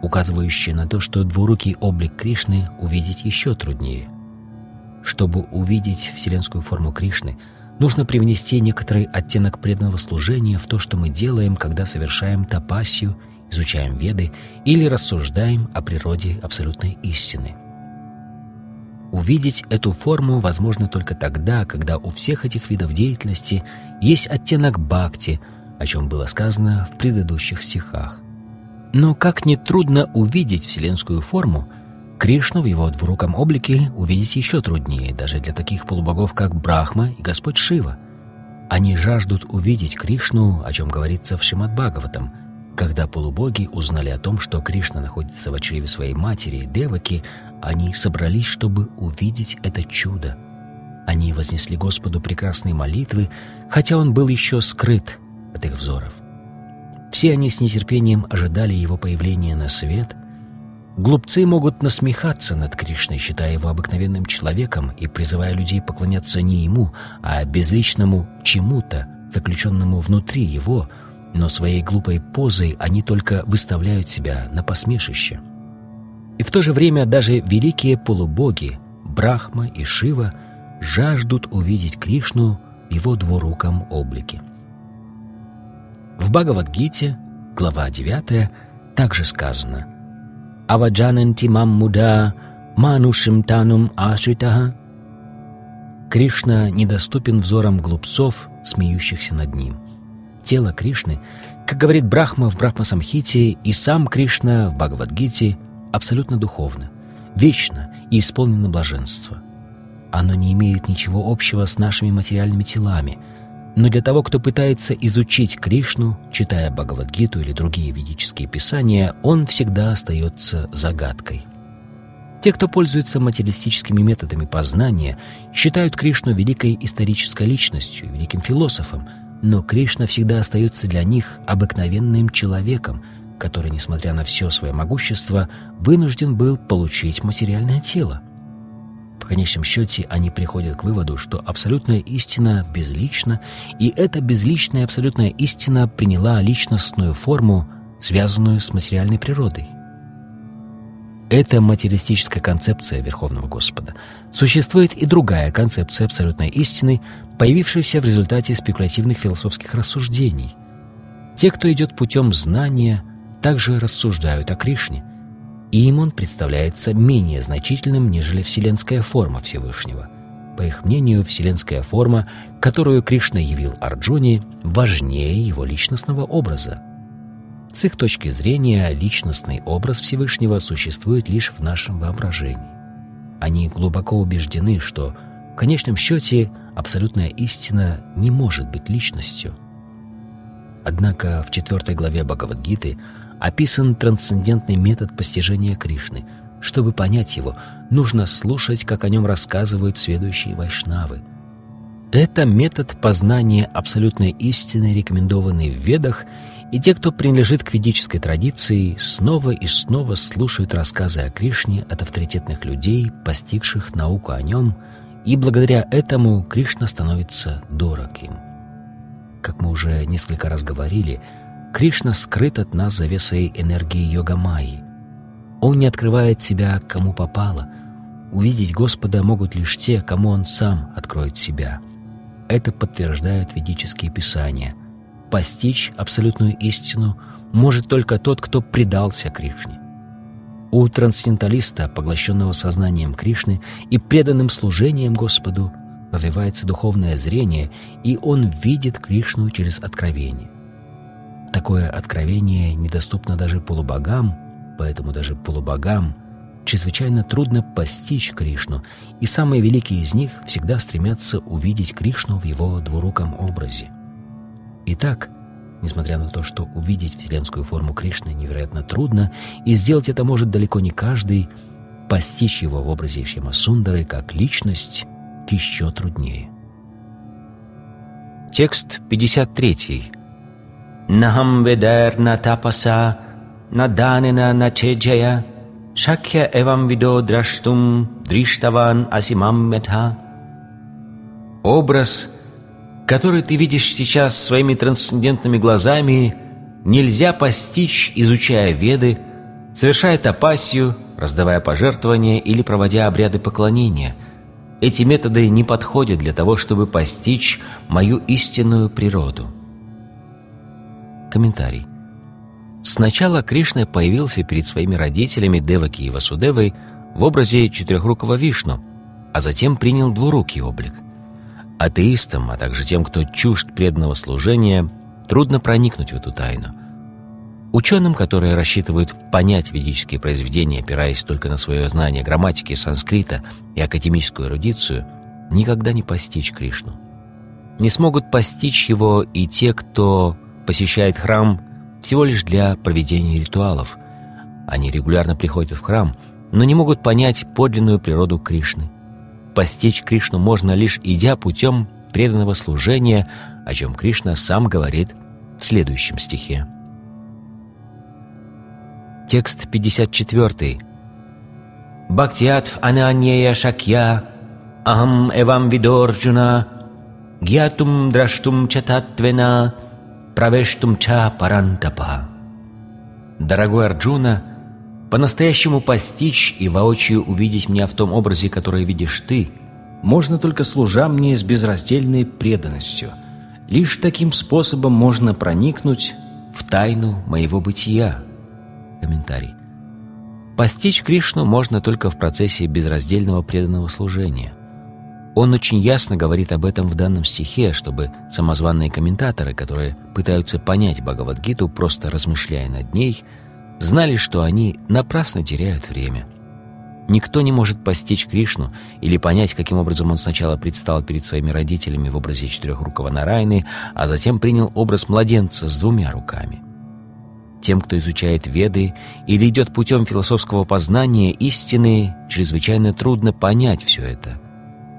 Speaker 2: указывающее на то, что двурукий облик Кришны увидеть еще труднее. Чтобы увидеть вселенскую форму Кришны – нужно привнести некоторый оттенок преданного служения в то, что мы делаем, когда совершаем тапасию, изучаем веды или рассуждаем о природе абсолютной истины. Увидеть эту форму возможно только тогда, когда у всех этих видов деятельности есть оттенок бхакти, о чем было сказано в предыдущих стихах. Но как нетрудно увидеть вселенскую форму – Кришну в его двуруком облике увидеть еще труднее, даже для таких полубогов, как Брахма и Господь Шива. Они жаждут увидеть Кришну, о чем говорится в Шримад. Когда полубоги узнали о том, что Кришна находится в чреве своей матери, Деваки, они собрались, чтобы увидеть это чудо. Они вознесли Господу прекрасные молитвы, хотя он был еще скрыт от их взоров. Все они с нетерпением ожидали его появления на свет — Глупцы могут насмехаться над Кришной, считая его обыкновенным человеком и призывая людей поклоняться не ему, а безличному чему-то, заключенному внутри его, но своей глупой позой они только выставляют себя на посмешище. И в то же время даже великие полубоги, Брахма и Шива, жаждут увидеть Кришну в его двуруком облике. В Бхагавадгите, глава 9, также сказано – аваджананти маммуда манушим танум ашритаха. Кришна недоступен взорам глупцов, смеющихся над ним. Тело Кришны, как говорит Брахма в Брахма-самхите и сам Кришна в Бхагавадгите, абсолютно духовно, вечно и исполнено блаженства. Оно не имеет ничего общего с нашими материальными телами – но для того, кто пытается изучить Кришну, читая Бхагавадгиту или другие ведические писания, он всегда остается загадкой. Те, кто пользуется материалистическими методами познания, считают Кришну великой исторической личностью, великим философом, но Кришна всегда остается для них обыкновенным человеком, который, несмотря на все свое могущество, вынужден был получить материальное тело. В конечном счете они приходят к выводу, что абсолютная истина безлична, и эта безличная абсолютная истина приняла личностную форму, связанную с материальной природой. Это материалистическая концепция Верховного Господа. Существует и другая концепция абсолютной истины, появившаяся в результате спекулятивных философских рассуждений. Те, кто идет путем знания, также рассуждают о Кришне – им он представляется менее значительным, нежели вселенская форма Всевышнего. По их мнению, вселенская форма, которую Кришна явил Арджуне, важнее его личностного образа. С их точки зрения, личностный образ Всевышнего существует лишь в нашем воображении. Они глубоко убеждены, что в конечном счете абсолютная истина не может быть личностью. Однако в четвертой главе Бхагавадгиты – описан трансцендентный метод постижения Кришны. Чтобы понять его, нужно слушать, как о нем рассказывают следующие вайшнавы. Это метод познания абсолютной истины, рекомендованный в Ведах, и те, кто принадлежит к ведической традиции, снова и снова слушают рассказы о Кришне от авторитетных людей, постигших науку о нем, и благодаря этому Кришна становится дорог им. Как мы уже несколько раз говорили – Кришна скрыт от нас завесой энергии йога-майи. Он не открывает себя кому попало. Увидеть Господа могут лишь те, кому Он сам откроет себя. Это подтверждают ведические писания. Постичь абсолютную истину может только тот, кто предался Кришне. У трансценденталиста, поглощенного сознанием Кришны и преданным служением Господу, развивается духовное зрение, и он видит Кришну через откровение. Такое откровение недоступно даже полубогам, поэтому даже полубогам чрезвычайно трудно постичь Кришну, и самые великие из них всегда стремятся увидеть Кришну в его двуруком образе. Итак, несмотря на то, что увидеть вселенскую форму Кришны невероятно трудно, и сделать это может далеко не каждый, постичь его в образе Шьямасундары как личность еще труднее. Текст 53. «Нахам ведер на тапаса, на данина на чеджая, шакья эвам видо драштум, дриштаван асимам метха». Образ, который ты видишь сейчас своими трансцендентными глазами, нельзя постичь, изучая веды, совершая тапасию, раздавая пожертвования или проводя обряды поклонения. Эти методы не подходят для того, чтобы постичь мою истинную природу. Комментарий. Сначала Кришна появился перед своими родителями Деваки и Васудевой в образе четырехрукого Вишну, а затем принял двурукий облик. Атеистам, а также тем, кто чужд преданного служения, трудно проникнуть в эту тайну – Ученым, которые рассчитывают понять ведические произведения, опираясь только на свое знание грамматики санскрита и академическую эрудицию, никогда не постичь Кришну. Не смогут постичь его и те, кто посещает храм всего лишь для проведения ритуалов. Они регулярно приходят в храм, но не могут понять подлинную природу Кришны. Постичь Кришну можно лишь идя путем преданного служения, о чем Кришна сам говорит в следующем стихе. Текст 54. Бхактиатв ананьея шакья Ахам эвам видорджуна Гьятум драштум чататвена Правештум ча парантапа Дорогой Арджуна, по-настоящему постичь и воочию увидеть меня в том образе, который видишь ты, можно только служа мне с безраздельной преданностью. Лишь таким способом можно проникнуть в тайну моего бытия. Комментарий. Постичь Кришну можно только в процессе безраздельного преданного служения. Он очень ясно говорит об этом в данном стихе, чтобы самозванные комментаторы, которые пытаются понять Бхагавадгиту, просто размышляя над ней, знали, что они напрасно теряют время. Никто не может постичь Кришну или понять, каким образом он сначала предстал перед своими родителями в образе четырехрукого Нарайны, а затем принял образ младенца с двумя руками – тем, кто изучает Веды или идет путем философского познания истины, чрезвычайно трудно понять все это.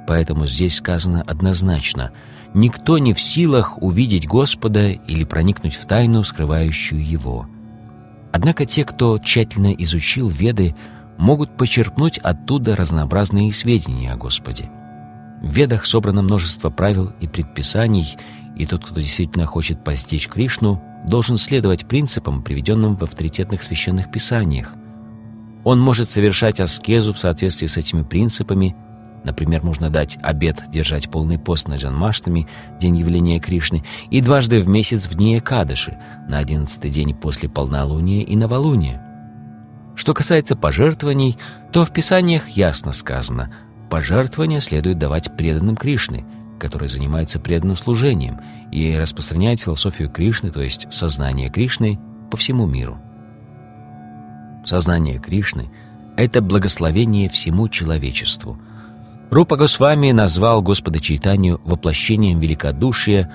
Speaker 2: Поэтому здесь сказано однозначно «Никто не в силах увидеть Господа или проникнуть в тайну, скрывающую Его». Однако те, кто тщательно изучил Веды, могут почерпнуть оттуда разнообразные сведения о Господе. В Ведах собрано множество правил и предписаний, и тот, кто действительно хочет постичь Кришну, должен следовать принципам, приведенным в авторитетных священных писаниях. Он может совершать аскезу в соответствии с этими принципами. Например, можно дать обет держать полный пост на Джанмаштами, день явления Кришны, и дважды в месяц в дни Экадыши, на одиннадцатый день после полнолуния и новолуния. Что касается пожертвований, то в Писаниях ясно сказано, пожертвования следует давать преданным Кришны – которые занимаются преданным служением и распространяют философию Кришны, то есть сознание Кришны, по всему миру. Сознание Кришны — это благословение всему человечеству. Рупа Госвами назвал Господа Чайтанию воплощением великодушия,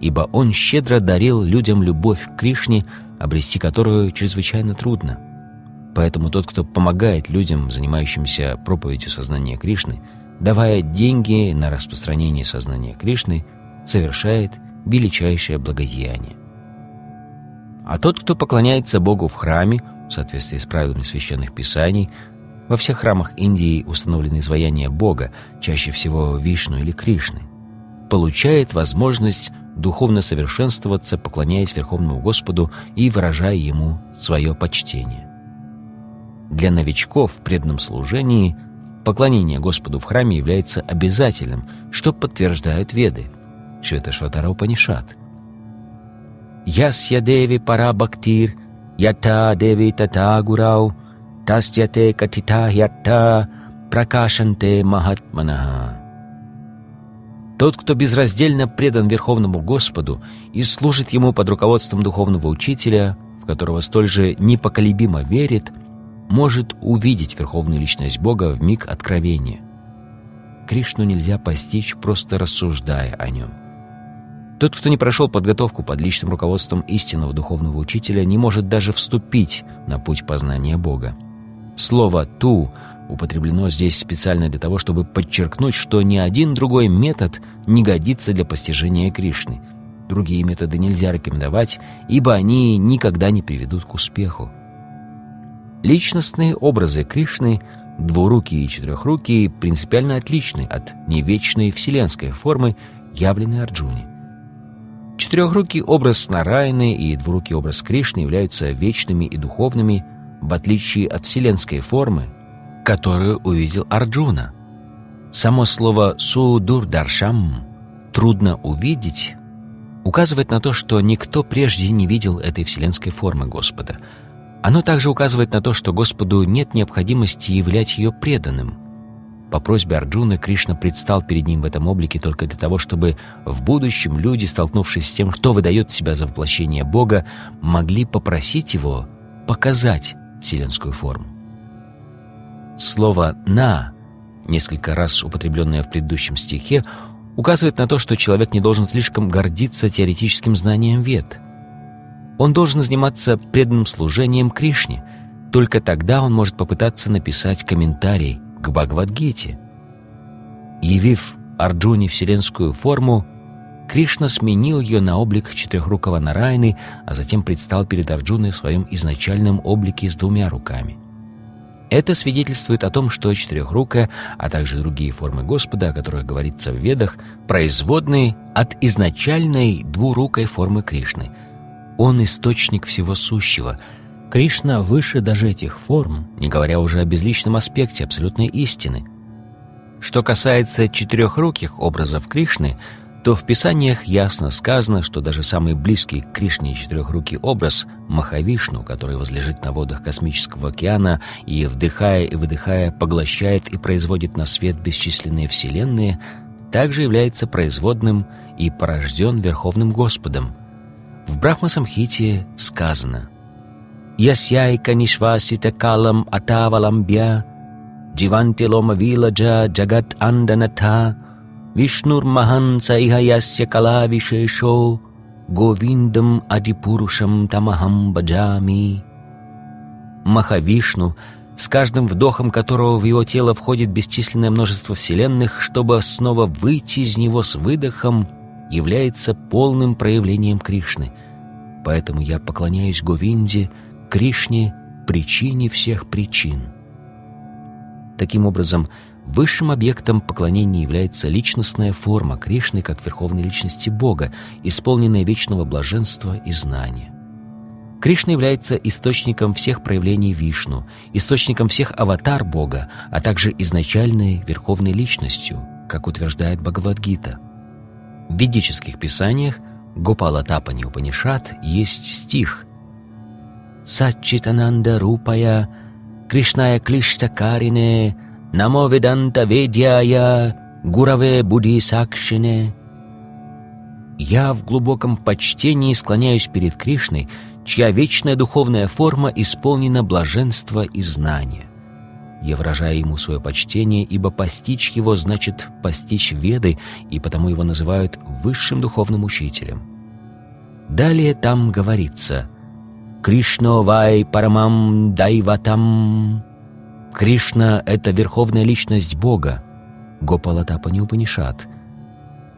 Speaker 2: ибо Он щедро дарил людям любовь к Кришне, обрести которую чрезвычайно трудно. Поэтому тот, кто помогает людям, занимающимся проповедью сознания Кришны — давая деньги на распространение сознания Кришны, совершает величайшее благодеяние. А тот, кто поклоняется Богу в храме, в соответствии с правилами священных писаний, во всех храмах Индии установлены изваяния Бога, чаще всего Вишну или Кришны, получает возможность духовно совершенствоваться, поклоняясь Верховному Господу и выражая Ему свое почтение. Для новичков в преданном служении – Поклонение Господу в храме является обязательным, что подтверждают Веды. Шветашватара Упанишат. Ясья деви пара бхактир, ята деви тата гурау, тастяте катита ятта пракашанте махатманаха. Тот, кто безраздельно предан Верховному Господу и служит Ему под руководством духовного учителя, в которого столь же непоколебимо верит, может увидеть Верховную Личность Бога в миг откровения. Кришну нельзя постичь, просто рассуждая о Нем. Тот, кто не прошел подготовку под личным руководством истинного духовного учителя, не может даже вступить на путь познания Бога. Слово «ту» употреблено здесь специально для того, чтобы подчеркнуть, что ни один другой метод не годится для постижения Кришны. Другие методы нельзя рекомендовать, ибо они никогда не приведут к успеху. Личностные образы Кришны, двурукие и четырехрукие, принципиально отличны от невечной вселенской формы, явленной Арджуне. Четырехрукий образ Нараяны и двурукий образ Кришны являются вечными и духовными, в отличие от вселенской формы, которую увидел Арджуна. Само слово «судурдаршам» — «трудно увидеть» указывает на то, что никто прежде не видел этой вселенской формы Господа. Оно также указывает на то, что Господу нет необходимости являть ее преданным. По просьбе Арджуны Кришна предстал перед ним в этом облике только для того, чтобы в будущем люди, столкнувшись с тем, кто выдает себя за воплощение Бога, могли попросить его показать вселенскую форму. Слово «на», несколько раз употребленное в предыдущем стихе, указывает на то, что человек не должен слишком гордиться теоретическим знанием вед. Он должен заниматься преданным служением Кришне. Только тогда он может попытаться написать комментарий к Бхагавадгите. Явив Арджуне вселенскую форму, Кришна сменил ее на облик четырехрукого Нарайны, а затем предстал перед Арджуной в своем изначальном облике с двумя руками — это свидетельствует о том, что четырехрукая, а также другие формы Господа, о которых говорится в Ведах, производные от изначальной двурукой формы Кришны. Он источник всего сущего. Кришна выше даже этих форм, не говоря уже о безличном аспекте абсолютной истины. Что касается четырехруких образов Кришны – то в Писаниях ясно сказано, что даже самый близкий к Кришне четырехрукий образ Махавишну, который возлежит на водах космического океана и, вдыхая и выдыхая, поглощает и производит на свет бесчисленные вселенные, также является производным и порожден Верховным Господом. В Брахма-самхите сказано «Ясьяйка нишвасита калам атхаваламбья дживанти лома виладжа джагад анда натхах» Вишнурмахан Сайхаясya Калавишешо Говиндам Адипурушам Тамахам Баджами. Махавишну, с каждым вдохом которого в его тело входит бесчисленное множество вселенных, чтобы снова выйти из него с выдохом, является полным проявлением Кришны. Поэтому я поклоняюсь Говинде, Кришне, причине всех причин. Таким образом, Высшим объектом поклонения является личностная форма Кришны как верховной личности Бога, исполненная вечного блаженства и знания. Кришна является источником всех проявлений Вишну, источником всех аватар Бога, а также изначальной верховной личностью, как утверждает Бхагавадгита. В ведических писаниях Гопала Тапани Упанишат есть стих «Сачитананда Рупая Кришная Клиштакарине Намо Веданта Ведьяя Гураве Буди Сакшине. Я в глубоком почтении склоняюсь перед Кришной, чья вечная духовная форма исполнена блаженства и знания. Я выражаю ему свое почтение, ибо постичь его значит постичь Веды, и потому его называют высшим духовным учителем. Далее там говорится «Кришно вай парамам дайватам» Кришна — это верховная личность Бога. Гопалатапани Упанишат.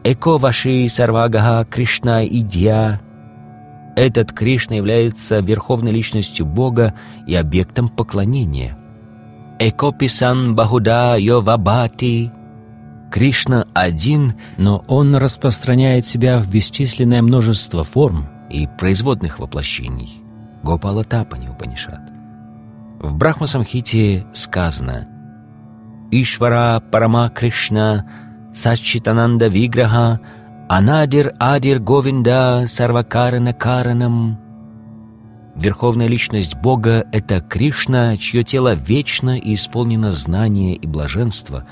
Speaker 2: Эко ваши сарвагага Кришна идья. Этот Кришна является верховной личностью Бога и объектом поклонения. Экописан Бахуда Йовабати. Кришна один, но он распространяет себя в бесчисленное множество форм и производных воплощений. Гопала Тапани Упанишат. В Брахма-самхите сказано «Ишвара Парама Кришна Сачитананда Виграха Анадир Адир Говинда Сарвакарана Каранам» Верховная личность Бога — это Кришна, чье тело вечно и исполнено знания и блаженства.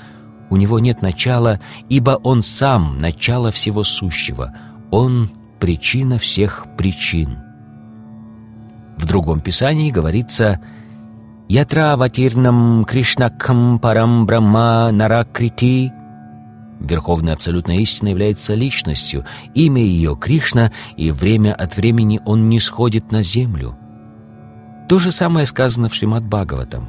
Speaker 2: У него нет начала, ибо он сам начало всего сущего. Он — причина всех причин. В другом писании говорится «Ятра ватирнам Кришнакхам парам брахма наракрити» Верховная абсолютная истина является личностью, имя ее Кришна, и время от времени он не сходит на землю. То же самое сказано в Шримад Бхагаватам.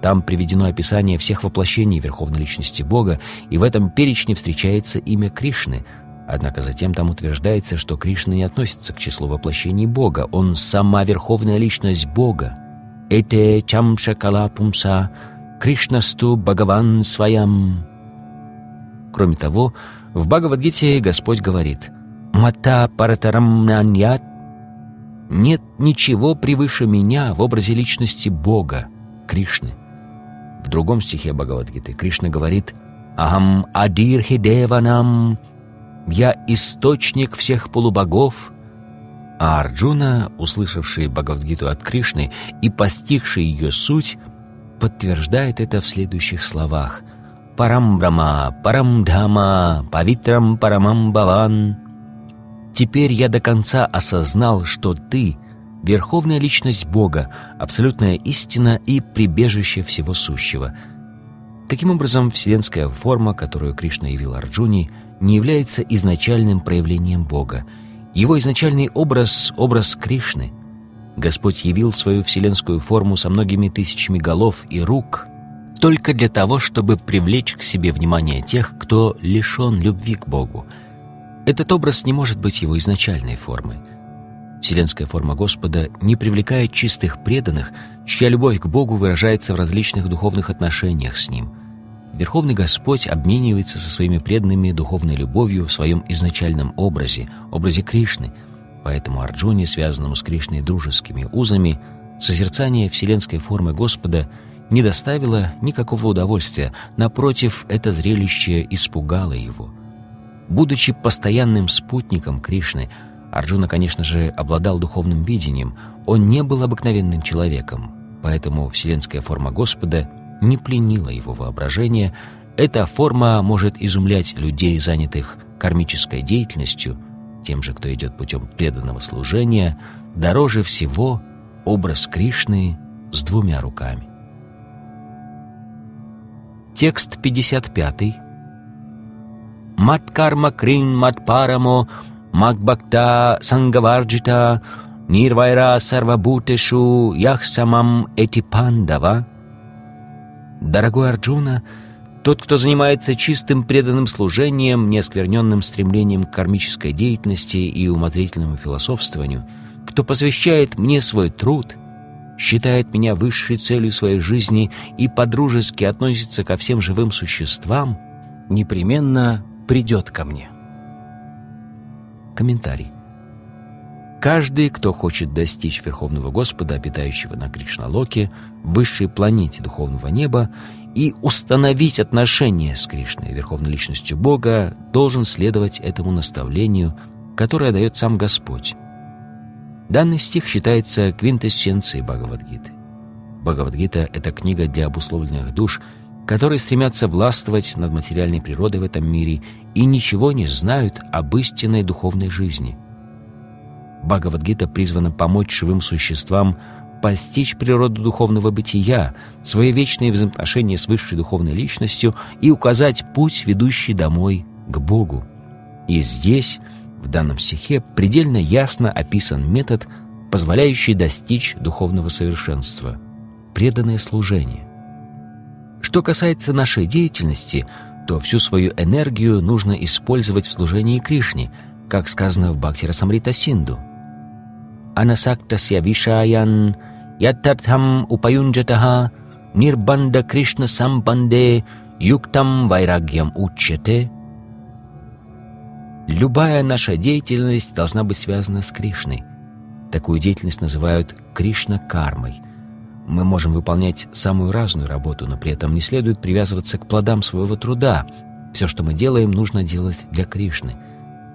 Speaker 2: Там приведено описание всех воплощений Верховной Личности Бога, и в этом перечне встречается имя Кришны. Однако затем там утверждается, что Кришна не относится к числу воплощений Бога, он сама Верховная Личность Бога. «Эте чамша кала пумса, Кришнасту Бхагаван своям». Кроме того, в Бхагавадгите Господь говорит «Мата паратарамнаньят» «Нет ничего превыше меня в образе личности Бога, Кришны». В другом стихе Бхагавадгиты Кришна говорит «Ахам адир хидеванам» «Я источник всех полубогов», а Арджуна, услышавший Бхагавадгиту от Кришны и постигший ее суть, подтверждает это в следующих словах – Парамбрама, Парамдхама, Павитрам Парамам Баван. Теперь я до конца осознал, что ты — верховная личность Бога, абсолютная истина и прибежище всего сущего. Таким образом, вселенская форма, которую Кришна явил Арджуне, не является изначальным проявлением Бога. Его изначальный образ — образ Кришны. Господь явил свою вселенскую форму со многими тысячами голов и рук — только для того, чтобы привлечь к себе внимание тех, кто лишен любви к Богу. Этот образ не может быть его изначальной формой. Вселенская форма Господа не привлекает чистых преданных, чья любовь к Богу выражается в различных духовных отношениях с Ним. Верховный Господь обменивается со своими преданными духовной любовью в своем изначальном образе, образе Кришны, поэтому Арджуне, связанному с Кришной дружескими узами, созерцание вселенской формы Господа – не доставило никакого удовольствия. Напротив, это зрелище испугало его. Будучи постоянным спутником Кришны, Арджуна, конечно же, обладал духовным видением. Он не был обыкновенным человеком, поэтому вселенская форма Господа не пленила его воображение. Эта форма может изумлять людей, занятых кармической деятельностью, тем же, кто идет путем преданного служения, дороже всего образ Кришны с двумя руками. Текст 55. Маткарма крин матпарамо магбакта сангаварджита нирвайра сарвабутешу яхсамам этипандава. Дорогой Арджуна, тот, кто занимается чистым преданным служением, неоскверненным стремлением к кармической деятельности и умозрительному философствованию, кто посвящает мне свой труд — считает меня высшей целью своей жизни и подружески относится ко всем живым существам, непременно придет ко мне. Комментарий. Каждый, кто хочет достичь Верховного Господа, обитающего на Кришналоке, высшей планете духовного неба, и установить отношения с Кришной, Верховной Личностью Бога, должен следовать этому наставлению, которое дает сам Господь. Данный стих считается квинтэссенцией Бхагавадгиты. Бхагавадгита — это книга для обусловленных душ, которые стремятся властвовать над материальной природой в этом мире и ничего не знают об истинной духовной жизни. Бхагавадгита призвана помочь живым существам постичь природу духовного бытия, свои вечные взаимоотношения с высшей духовной личностью и указать путь, ведущий домой к Богу. И здесь в данном стихе предельно ясно описан метод, позволяющий достичь духовного совершенства – преданное служение. Что касается нашей деятельности, то всю свою энергию нужно использовать в служении Кришне, как сказано в Бхакти Расамрита Синду. «Анасактасья вишаян яттартхам упаюнджатаха нирбанда Кришна самбанде юктам вайрагьям учете» Любая наша деятельность должна быть связана с Кришной. Такую деятельность называют Кришна-кармой. Мы можем выполнять самую разную работу, но при этом не следует привязываться к плодам своего труда. Все, что мы делаем, нужно делать для Кришны.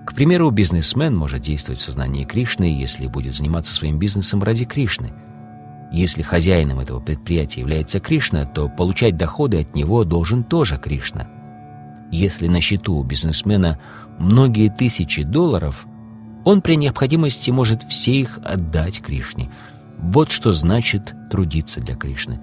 Speaker 2: К примеру, бизнесмен может действовать в сознании Кришны, если будет заниматься своим бизнесом ради Кришны. Если хозяином этого предприятия является Кришна, то получать доходы от него должен тоже Кришна – Если на счету у бизнесмена многие тысячи долларов, он при необходимости может все их отдать Кришне. Вот что значит трудиться для Кришны.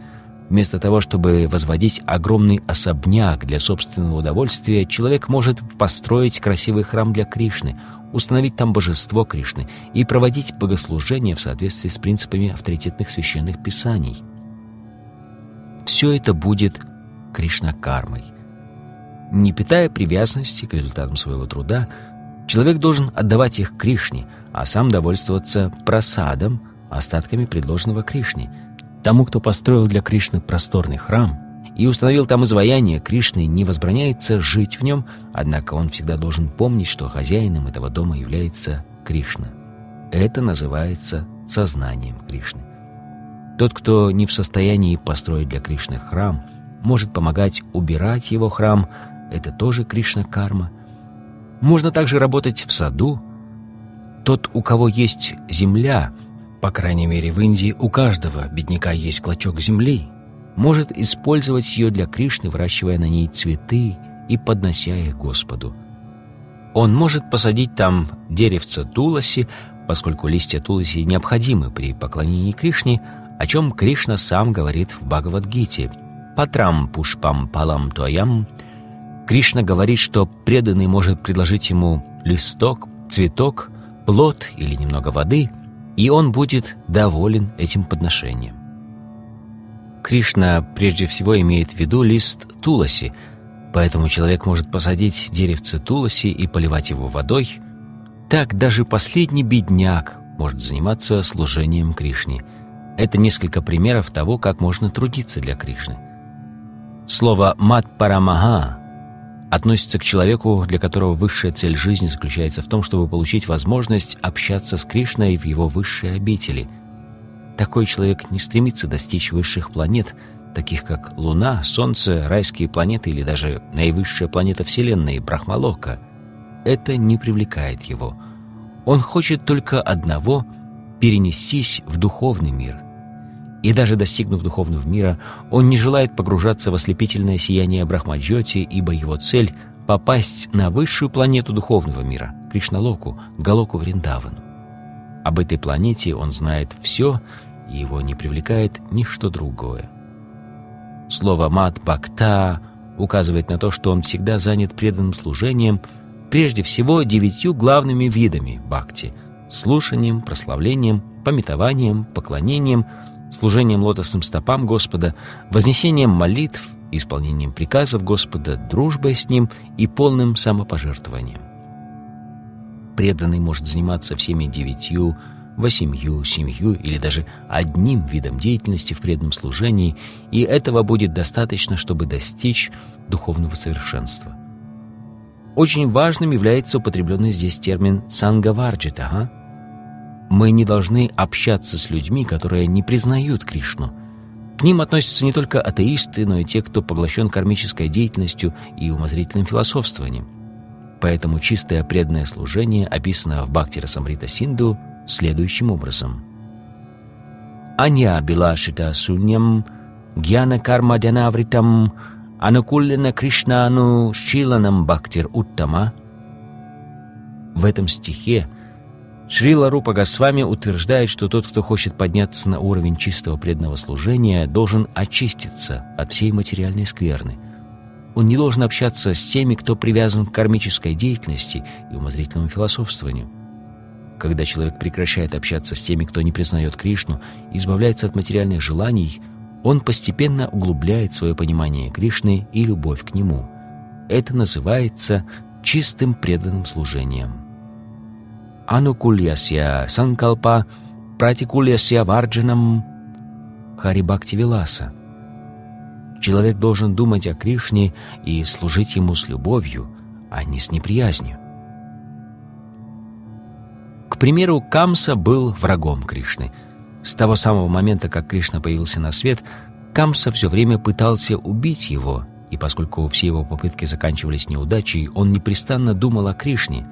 Speaker 2: Вместо того, чтобы возводить огромный особняк для собственного удовольствия, человек может построить красивый храм для Кришны, установить там божество Кришны и проводить богослужения в соответствии с принципами авторитетных священных писаний. Все это будет Кришна-кармой. Не питая привязанности к результатам своего труда, человек должен отдавать их Кришне, а сам довольствоваться просадом, остатками предложенного Кришне. Тому, кто построил для Кришны просторный храм и установил там изваяние Кришны, не возбраняется жить в нем, однако он всегда должен помнить, что хозяином этого дома является Кришна. Это называется сознанием Кришны. Тот, кто не в состоянии построить для Кришны храм, может помогать убирать его храм, это тоже Кришна-карма. Можно также работать в саду. Тот, у кого есть земля, по крайней мере в Индии у каждого бедняка есть клочок земли, может использовать ее для Кришны, выращивая на ней цветы и поднося их Господу. Он может посадить там деревце туласи, поскольку листья туласи необходимы при поклонении Кришне, о чем Кришна сам говорит в Бхагавадгите. «Патрам пушпам палам тоям» Кришна говорит, что преданный может предложить ему листок, цветок, плод или немного воды, и он будет доволен этим подношением. Кришна прежде всего имеет в виду лист туласи, поэтому человек может посадить деревце туласи и поливать его водой. Так даже последний бедняк может заниматься служением Кришне. Это несколько примеров того, как можно трудиться для Кришны. Слово «мат парамага» относится к человеку, для которого высшая цель жизни заключается в том, чтобы получить возможность общаться с Кришной в его высшей обители. Такой человек не стремится достичь высших планет, таких как Луна, Солнце, райские планеты или даже наивысшая планета Вселенной, Брахмалока. Это не привлекает его. Он хочет только одного — перенестись в духовный мир — и даже достигнув духовного мира, он не желает погружаться в ослепительное сияние Брахмаджоти, ибо его цель — попасть на высшую планету духовного мира, Кришналоку, Галоку Вриндавану. Об этой планете он знает все, и его не привлекает ничто другое. Слово «мат бхакта» указывает на то, что он всегда занят преданным служением, прежде всего девятью главными видами бхакти — слушанием, прославлением, пометованием, поклонением — служением лотосным стопам Господа, вознесением молитв, исполнением приказов Господа, дружбой с Ним и полным самопожертвованием. Преданный может заниматься всеми девятью, восемью, семью или даже одним видом деятельности в преданном служении, и этого будет достаточно, чтобы достичь духовного совершенства. Очень важным является употребленный здесь термин «сангаварджита», мы не должны общаться с людьми, которые не признают Кришну. К ним относятся не только атеисты, но и те, кто поглощен кармической деятельностью и умозрительным философствованием. Поэтому чистое преданное служение описано в Бхакти Расамрита Синду следующим образом. «Анья билашита суньям гьяна карма дянавритам анукуллина кришнану шиланам бхактир уттама» В этом стихе Шрила Рупа Госвами утверждает, что тот, кто хочет подняться на уровень чистого преданного служения, должен очиститься от всей материальной скверны. Он не должен общаться с теми, кто привязан к кармической деятельности и умозрительному философствованию. Когда человек прекращает общаться с теми, кто не признает Кришну, и избавляется от материальных желаний, он постепенно углубляет свое понимание Кришны и любовь к Нему. Это называется чистым преданным служением анукульясья санкалпа пратикульясья варджанам Харибакти Виласа. Человек должен думать о Кришне и служить ему с любовью, а не с неприязнью. К примеру, Камса был врагом Кришны. С того самого момента, как Кришна появился на свет, Камса все время пытался убить его, и поскольку все его попытки заканчивались неудачей, он непрестанно думал о Кришне.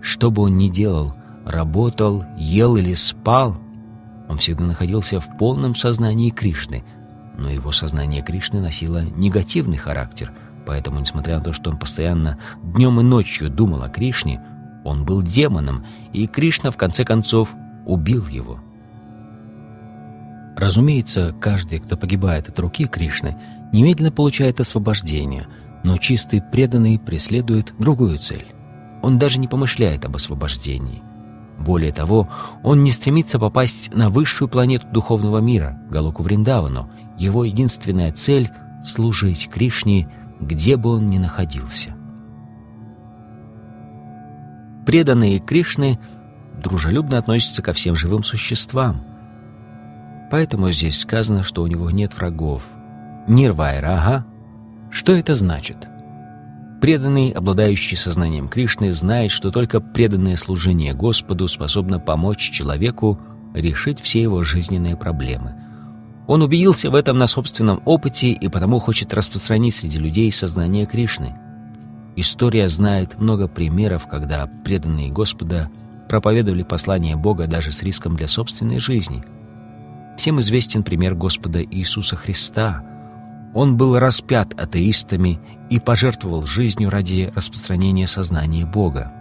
Speaker 2: Что бы он ни делал, работал, ел или спал, он всегда находился в полном сознании Кришны, но его сознание Кришны носило негативный характер, Поэтому, несмотря на то, что он постоянно днем и ночью думал о Кришне, он был демоном, и Кришна, в конце концов, убил его. Разумеется, каждый, кто погибает от руки Кришны, немедленно получает освобождение, но чистый преданный преследует другую цель. Он даже не помышляет об освобождении. Более того, он не стремится попасть на высшую планету духовного мира, Галоку Вриндавану. Его единственная цель — служить Кришне, где бы он ни находился. Преданные Кришны дружелюбно относятся ко всем живым существам. Поэтому здесь сказано, что у него нет врагов. Нирвайра, ага. Что это значит? Преданный, обладающий сознанием Кришны, знает, что только преданное служение Господу способно помочь человеку решить все его жизненные проблемы. Он убедился в этом на собственном опыте и потому хочет распространить среди людей сознание Кришны. История знает много примеров, когда преданные Господа проповедовали послание Бога даже с риском для собственной жизни. Всем известен пример Господа Иисуса Христа. Он был распят атеистами и пожертвовал жизнью ради распространения сознания Бога.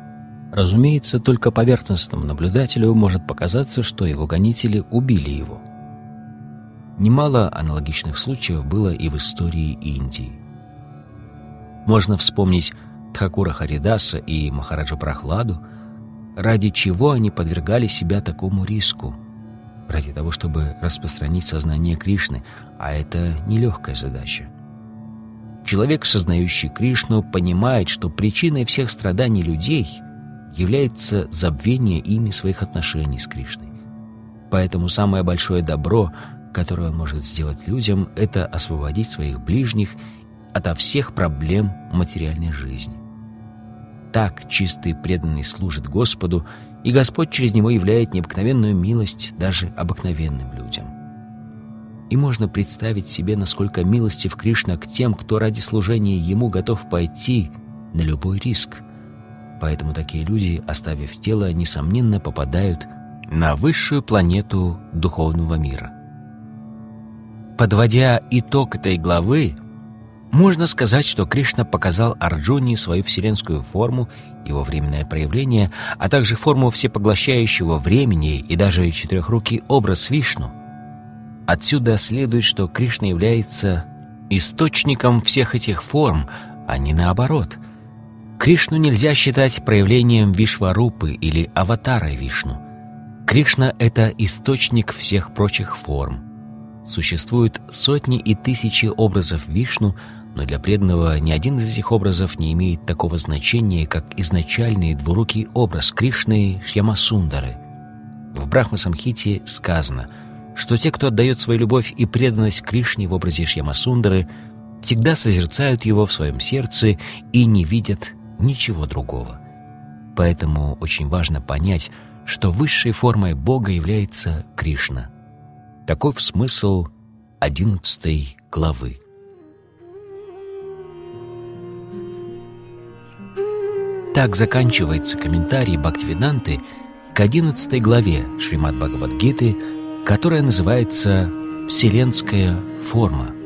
Speaker 2: Разумеется, только поверхностному наблюдателю может показаться, что его гонители убили его. Немало аналогичных случаев было и в истории Индии. Можно вспомнить Тхакура Харидаса и Махараджа Прохладу, ради чего они подвергали себя такому риску. Ради того, чтобы распространить сознание Кришны, а это нелегкая задача. Человек, сознающий Кришну, понимает, что причиной всех страданий людей является забвение ими своих отношений с Кришной. Поэтому самое большое добро, которое он может сделать людям, это освободить своих ближних ото всех проблем материальной жизни. Так чистый преданный служит Господу, и Господь через него являет необыкновенную милость даже обыкновенным людям. И можно представить себе, насколько милостив Кришна к тем, кто ради служения Ему готов пойти на любой риск. Поэтому такие люди, оставив тело, несомненно попадают на высшую планету духовного мира. Подводя итог этой главы, можно сказать, что Кришна показал Арджуне свою вселенскую форму, его временное проявление, а также форму всепоглощающего времени и даже четырехрукий образ Вишну – Отсюда следует, что Кришна является источником всех этих форм, а не наоборот. Кришну нельзя считать проявлением Вишварупы или аватара Вишну. Кришна — это источник всех прочих форм. Существуют сотни и тысячи образов Вишну, но для преданного ни один из этих образов не имеет такого значения, как изначальный двурукий образ Кришны Шьямасундары. В Брахма-самхите сказано — что те, кто отдает свою любовь и преданность Кришне в образе Шьямасундары, всегда созерцают его в своем сердце и не видят ничего другого. Поэтому очень важно понять, что высшей формой Бога является Кришна. Таков смысл одиннадцатой главы. Так заканчивается комментарий Бхактивиданты к одиннадцатой главе Шримад Бхагавадгиты, которая называется «Вселенская форма».